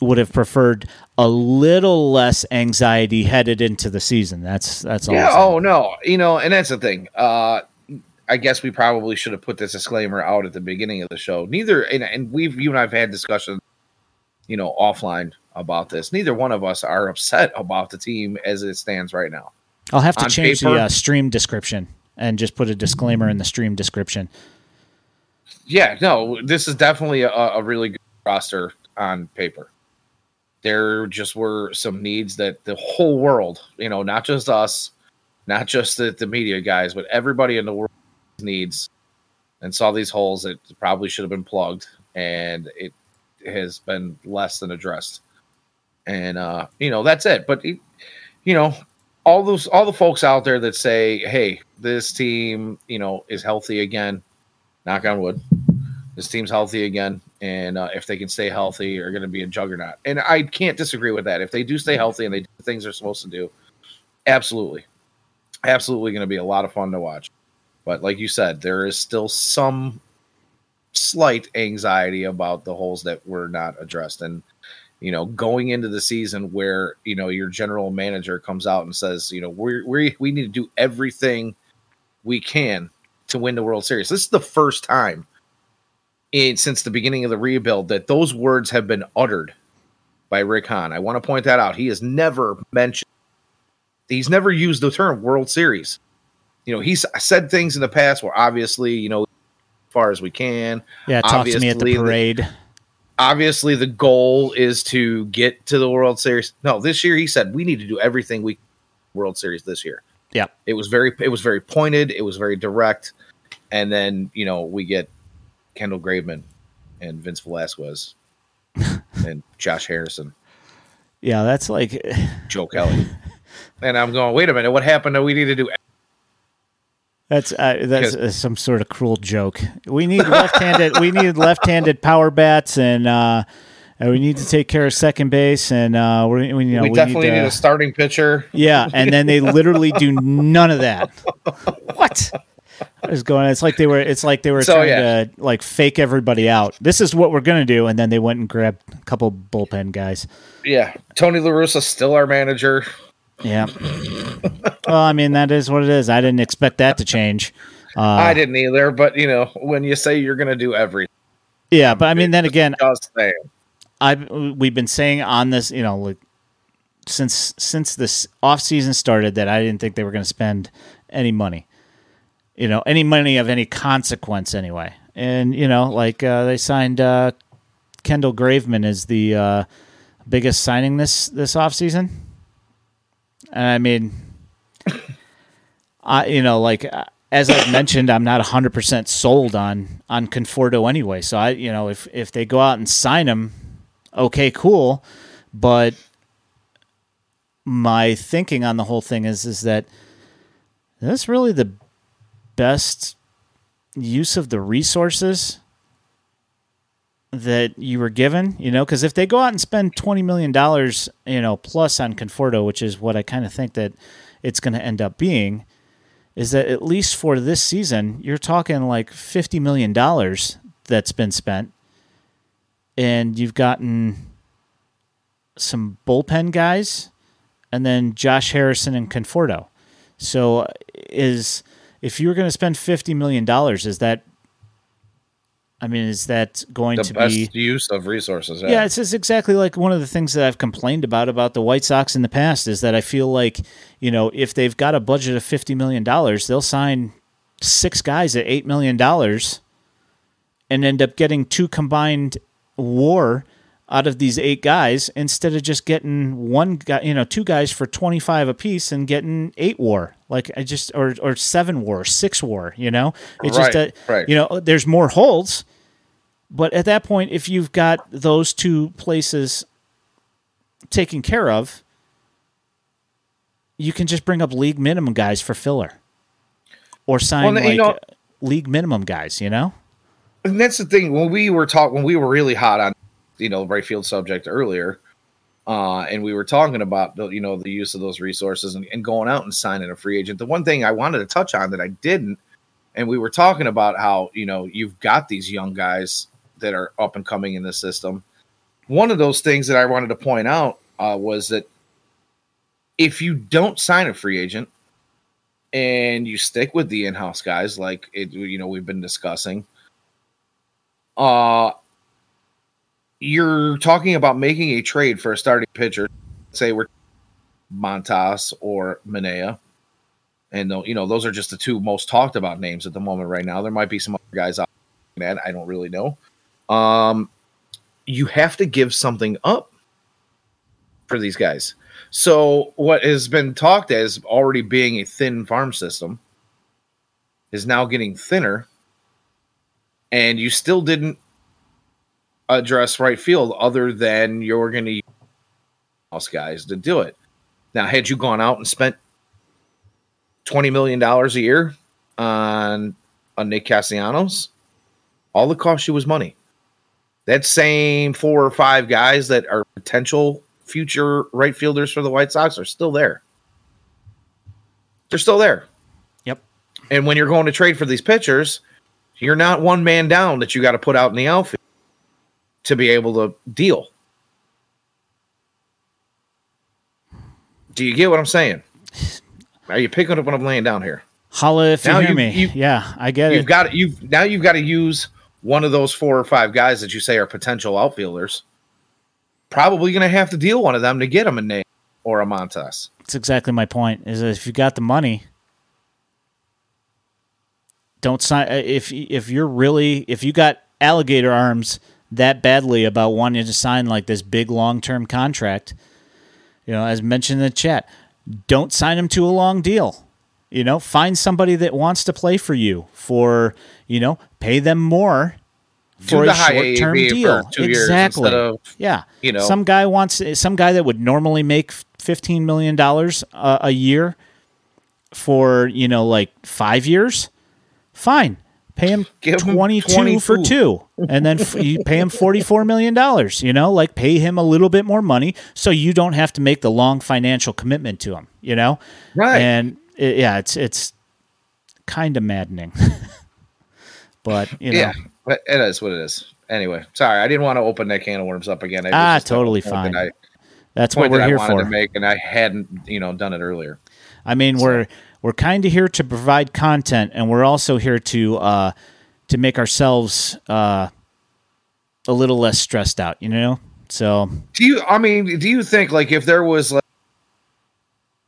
would have preferred a little less anxiety headed into the season. That's that's all. Yeah. Oh no. You know, and that's the thing. Uh, I guess we probably should have put this disclaimer out at the beginning of the show. Neither, and, and we've you and I've had discussions, you know, offline about this. Neither one of us are upset about the team as it stands right now. I'll have to On change paper, the uh, stream description and just put a disclaimer in the stream description. Yeah, no, this is definitely a, a really good roster on paper. There just were some needs that the whole world, you know, not just us, not just the, the media guys, but everybody in the world needs and saw these holes that probably should have been plugged and it has been less than addressed and uh, you know that's it. But you know, all those all the folks out there that say, "Hey, this team, you know, is healthy again." Knock on wood. This team's healthy again, and uh, if they can stay healthy, are going to be a juggernaut. And I can't disagree with that. If they do stay healthy and they do things they're supposed to do, absolutely, absolutely going to be a lot of fun to watch. But like you said, there is still some slight anxiety about the holes that were not addressed, and you know, going into the season where, you know, your general manager comes out and says, you know, we we we need to do everything we can to win the World Series. This is the first time in since the beginning of the rebuild that those words have been uttered by Rick Hahn. I want to point that out. He has never mentioned he's never used the term World Series. You know, he's said things in the past where obviously, you know, as far as we can. Yeah, talk to me at the parade. The, obviously the goal is to get to the World Series. No, this year he said we need to do everything we World Series this year. Yeah. It was very it was very pointed, it was very direct. And then, you know, we get Kendall Graveman and Vince Velasquez and Josh Harrison. Yeah, that's like Joe Kelly. and I'm going, wait a minute, what happened? We need to do that's uh, that's uh, some sort of cruel joke. We need left-handed. we need left-handed power bats, and uh, we need to take care of second base, and uh, we, we, you know, we, we definitely need, need, a starting pitcher. Yeah, and then they literally do none of that. What? What? is going. It's like they were. It's like they were so, trying yeah. to like fake everybody out. This is what we're gonna do, and then they went and grabbed a couple bullpen guys. Yeah, Tony La Russa still our manager. Yeah. well, I mean, that is what it is. I didn't expect that to change. Uh, I didn't either, but you know, when you say you're going to do everything, yeah. But I mean, then again, I we've been saying on this, you know, like since since this off season started that I didn't think they were going to spend any money, you know, any money of any consequence anyway. And you know, like uh, they signed uh, Kendall Graveman as the uh, biggest signing this this off season. And I mean, I you know like as I've mentioned, I'm not 100 percent sold on on Conforto anyway. So I you know if if they go out and sign him, okay, cool, but my thinking on the whole thing is is that that's really the best use of the resources that you were given, you know, because if they go out and spend twenty million dollars, you know, plus on Conforto, which is what I kind of think that it's going to end up being, is that at least for this season, you're talking like fifty million dollars that's been spent, and you've gotten some bullpen guys, and then Josh Harrison and Conforto. So is if you're going to spend fifty million dollars, is that? I mean, is that going to be The to best be? use of resources. Yeah, it's just exactly like one of the things that I've complained about about the White Sox in the past is that I feel like you know if they've got a budget of fifty million dollars, they'll sign six guys at eight million dollars, and end up getting two combined WAR out of these eight guys instead of just getting one guy, you know, two guys for twenty five apiece and getting eight WAR. Like I just or or seven WAR, six WAR. You know, it's just that uh, right. you know there's more holds. But at that point, if you've got those two places taken care of, you can just bring up league minimum guys for filler, or sign Well, like know- league minimum guys. You know, and that's the thing when we were talking when we were really hot on you know right field subject earlier uh and we were talking about the, you know the use of those resources and, and going out and signing a free agent the one thing i wanted to touch on that i didn't and we were talking about how you know you've got these young guys that are up and coming in the system. One of those things that i wanted to point out uh, was that if you don't sign a free agent and you stick with the in-house guys like it you know we've been discussing uh you're talking about making a trade for a starting pitcher say we're montas or Manaea. and you know those are just the two most talked about names at the moment right now. There might be some other guys out there i don't really know um you have to give something up for these guys so what has been talked as already being a thin farm system is now getting thinner and you still didn't address right field other than you're going to use guys to do it. Now, had you gone out and spent twenty million dollars a year on on Nick Castellanos, all it cost you was money. That same four or five guys that are potential future right fielders for the White Sox are still there. They're still there. Yep. And when you're going to trade for these pitchers, you're not one man down that you got to put out in the outfield to be able to deal. Do you get what I'm saying? Are you picking up what I'm laying down here? holla if you Now hear you- me. you- yeah, I get You've it. got you've now you've got to use one of those four or five guys that you say are potential outfielders. Probably going to have to deal one of them to get a Manaea or a Montas. That's exactly my point. Is if you got the money, don't sign. uh, If if you're really if you got alligator arms that badly about wanting to sign like this big long term contract, you know, as mentioned in the chat, don't sign him to a long deal. You know, find somebody that wants to play for you for you know, pay them more for the a short term deal. exactly. instead of, yeah. you know. some guy wants some guy that would normally make fifteen million dollars a, a year for you know like five years. Fine, pay him him twenty two for two, and then f- you pay him forty four million dollars. You know, like pay him a little bit more money so you don't have to make the long financial commitment to him. You know, Right. And it, yeah, it's it's kind of maddening, but you know. yeah, but it is what it is. Anyway, sorry, I didn't want to open that can of worms up again. Ah, totally fine. that I, That's what we're that I here wanted for. to make, and I hadn't, you know, done it earlier. I mean, we're we're kind of here to provide content, and we're also here to uh, to make ourselves uh, a little less stressed out. You know, so Do you? I mean, do you think like if there was like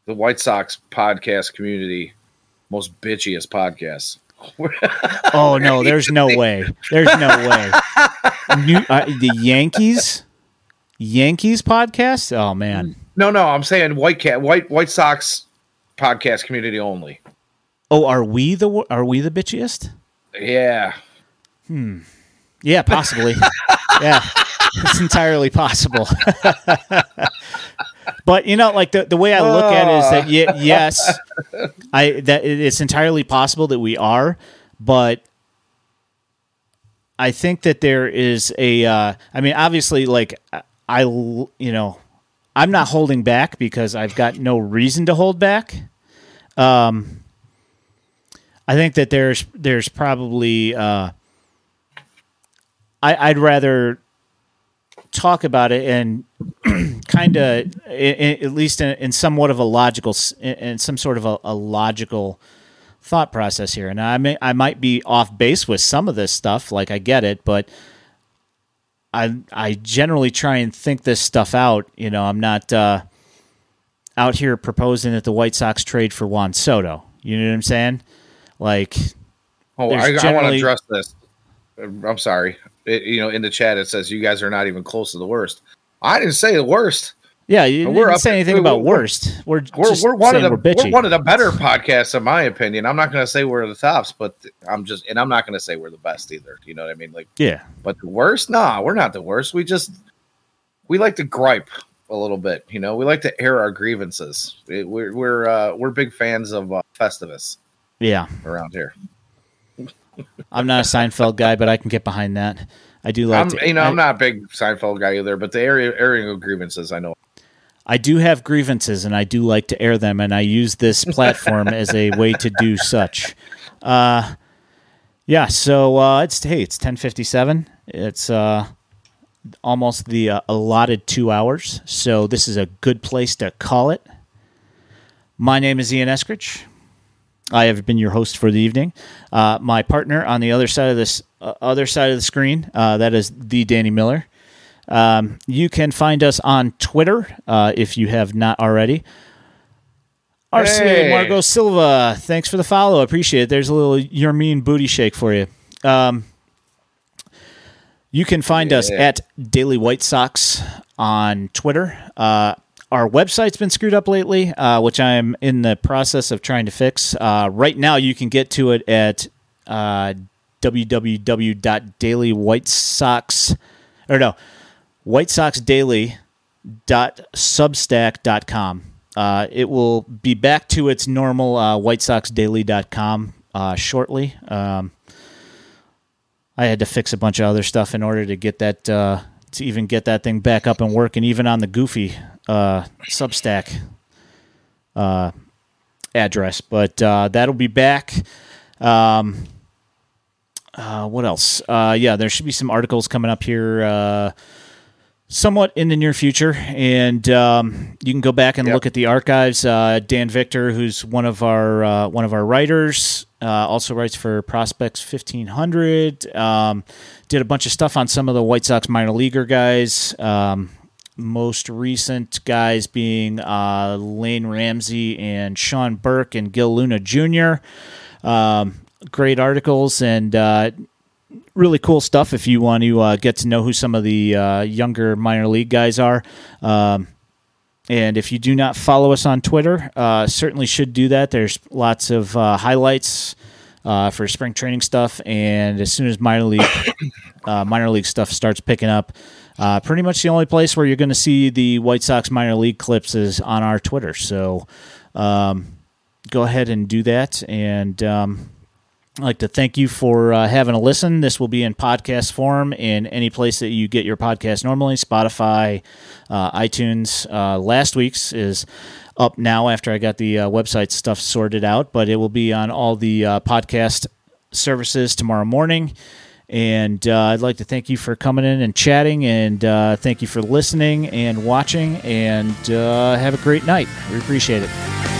the White Sox podcast community most bitchiest podcasts? oh no, there's no way, there's no way. New, uh, the Yankees, Yankees podcast. Oh man, No, no, I'm saying White Cat, White White Sox podcast community only. oh, are we the are we the bitchiest? Yeah, Hmm. Yeah, possibly. yeah, it's entirely possible. but you know, like the, the way I look at it is that ye- yes, I that it's entirely possible that we are, but I think that there is a. Uh, I mean, obviously, like I, you know, I'm not holding back because I've got no reason to hold back. Um, I think that there's there's probably. Uh, I, I'd rather talk about it and kind of, at least in, in somewhat of a logical, in, in some sort of a, a logical thought process here, and I may I might be off base with some of this stuff. Like I get it, but I I generally try and think this stuff out. You know, I'm not uh, out here proposing that the White Sox trade for Juan Soto. You know what I'm saying? Like, oh, I, I want to address this. I'm sorry. It, you know, in the chat it says you guys are not even close to the worst. I didn't say the worst. Yeah, you we're didn't say anything about worst. We're we're, we're one of the we're, we're, one of the better podcasts, in my opinion. I'm not going to say we're the tops, but I'm just, and I'm not going to say we're the best either. You know what I mean? Like, yeah. But the worst? Nah, we're not the worst. We just we like to gripe a little bit. You know, we like to air our grievances. We're we're uh, we're big fans of uh, Festivus. Yeah, around here. I'm not a Seinfeld guy, but I can get behind that. I do like. I'm, to, you know, I, am not a big Seinfeld guy either, but the area airing of grievances, I know. I do have grievances, and I do like to air them, and I use this platform as a way to do such. Uh, yeah. So uh, it's hey, it's ten fifty seven. It's uh, almost the uh, allotted two hours, so this is a good place to call it. My name is Ian Eskridge. I have been your host for the evening. Uh, my partner on the other side of this uh, other side of the screen, uh, that is the Danny Miller. Um, you can find us on Twitter uh, if you have not already. RCA hey. Margot Silva, thanks for the follow. I appreciate it. There's a little your mean booty shake for you. Um, you can find yeah. us at Daily White Sox on Twitter. Uh, our website's been screwed up lately, uh, which I'm in the process of trying to fix. Uh, right now, you can get to it at uh, www.dailywhitesox or no, White Sox Daily substack.com. Uh, it will be back to its normal uh, White Sox uh, shortly. Um, I had to fix a bunch of other stuff in order to get that uh, to even get that thing back up and working, even on the goofy uh, Substack uh, address. But uh, that'll be back. Um, uh, what else? Uh, yeah, there should be some articles coming up here uh, somewhat in the near future, and um, you can go back and yep. look at the archives. Uh, Dan Victor, who's one of our uh, one of our writers, uh, also writes for Prospects fifteen hundred. Um, did a bunch of stuff on some of the White Sox minor leaguer guys. Um, most recent guys being uh, Lane Ramsey and Sean Burke and Gil Luna Jr. Um, great articles and uh, really cool stuff if you want to uh, get to know who some of the uh, younger minor league guys are. Um, and if you do not follow us on Twitter, uh, certainly should do that. There's lots of uh, highlights for spring training stuff, and as soon as minor league minor league stuff starts picking up, pretty much the only place where you're going to see the White Sox minor league clips is on our Twitter. So um, go ahead and do that, and um, I'd like to thank you for uh, having a listen. This will be in podcast form in any place that you get your podcast normally Spotify, uh, iTunes. Uh, last week's is up now after I got the uh, website stuff sorted out, but it will be on all the uh, podcast services tomorrow morning. And uh, I'd like to thank you for coming in and chatting, and thank you for listening and watching, and have a great night. We appreciate it.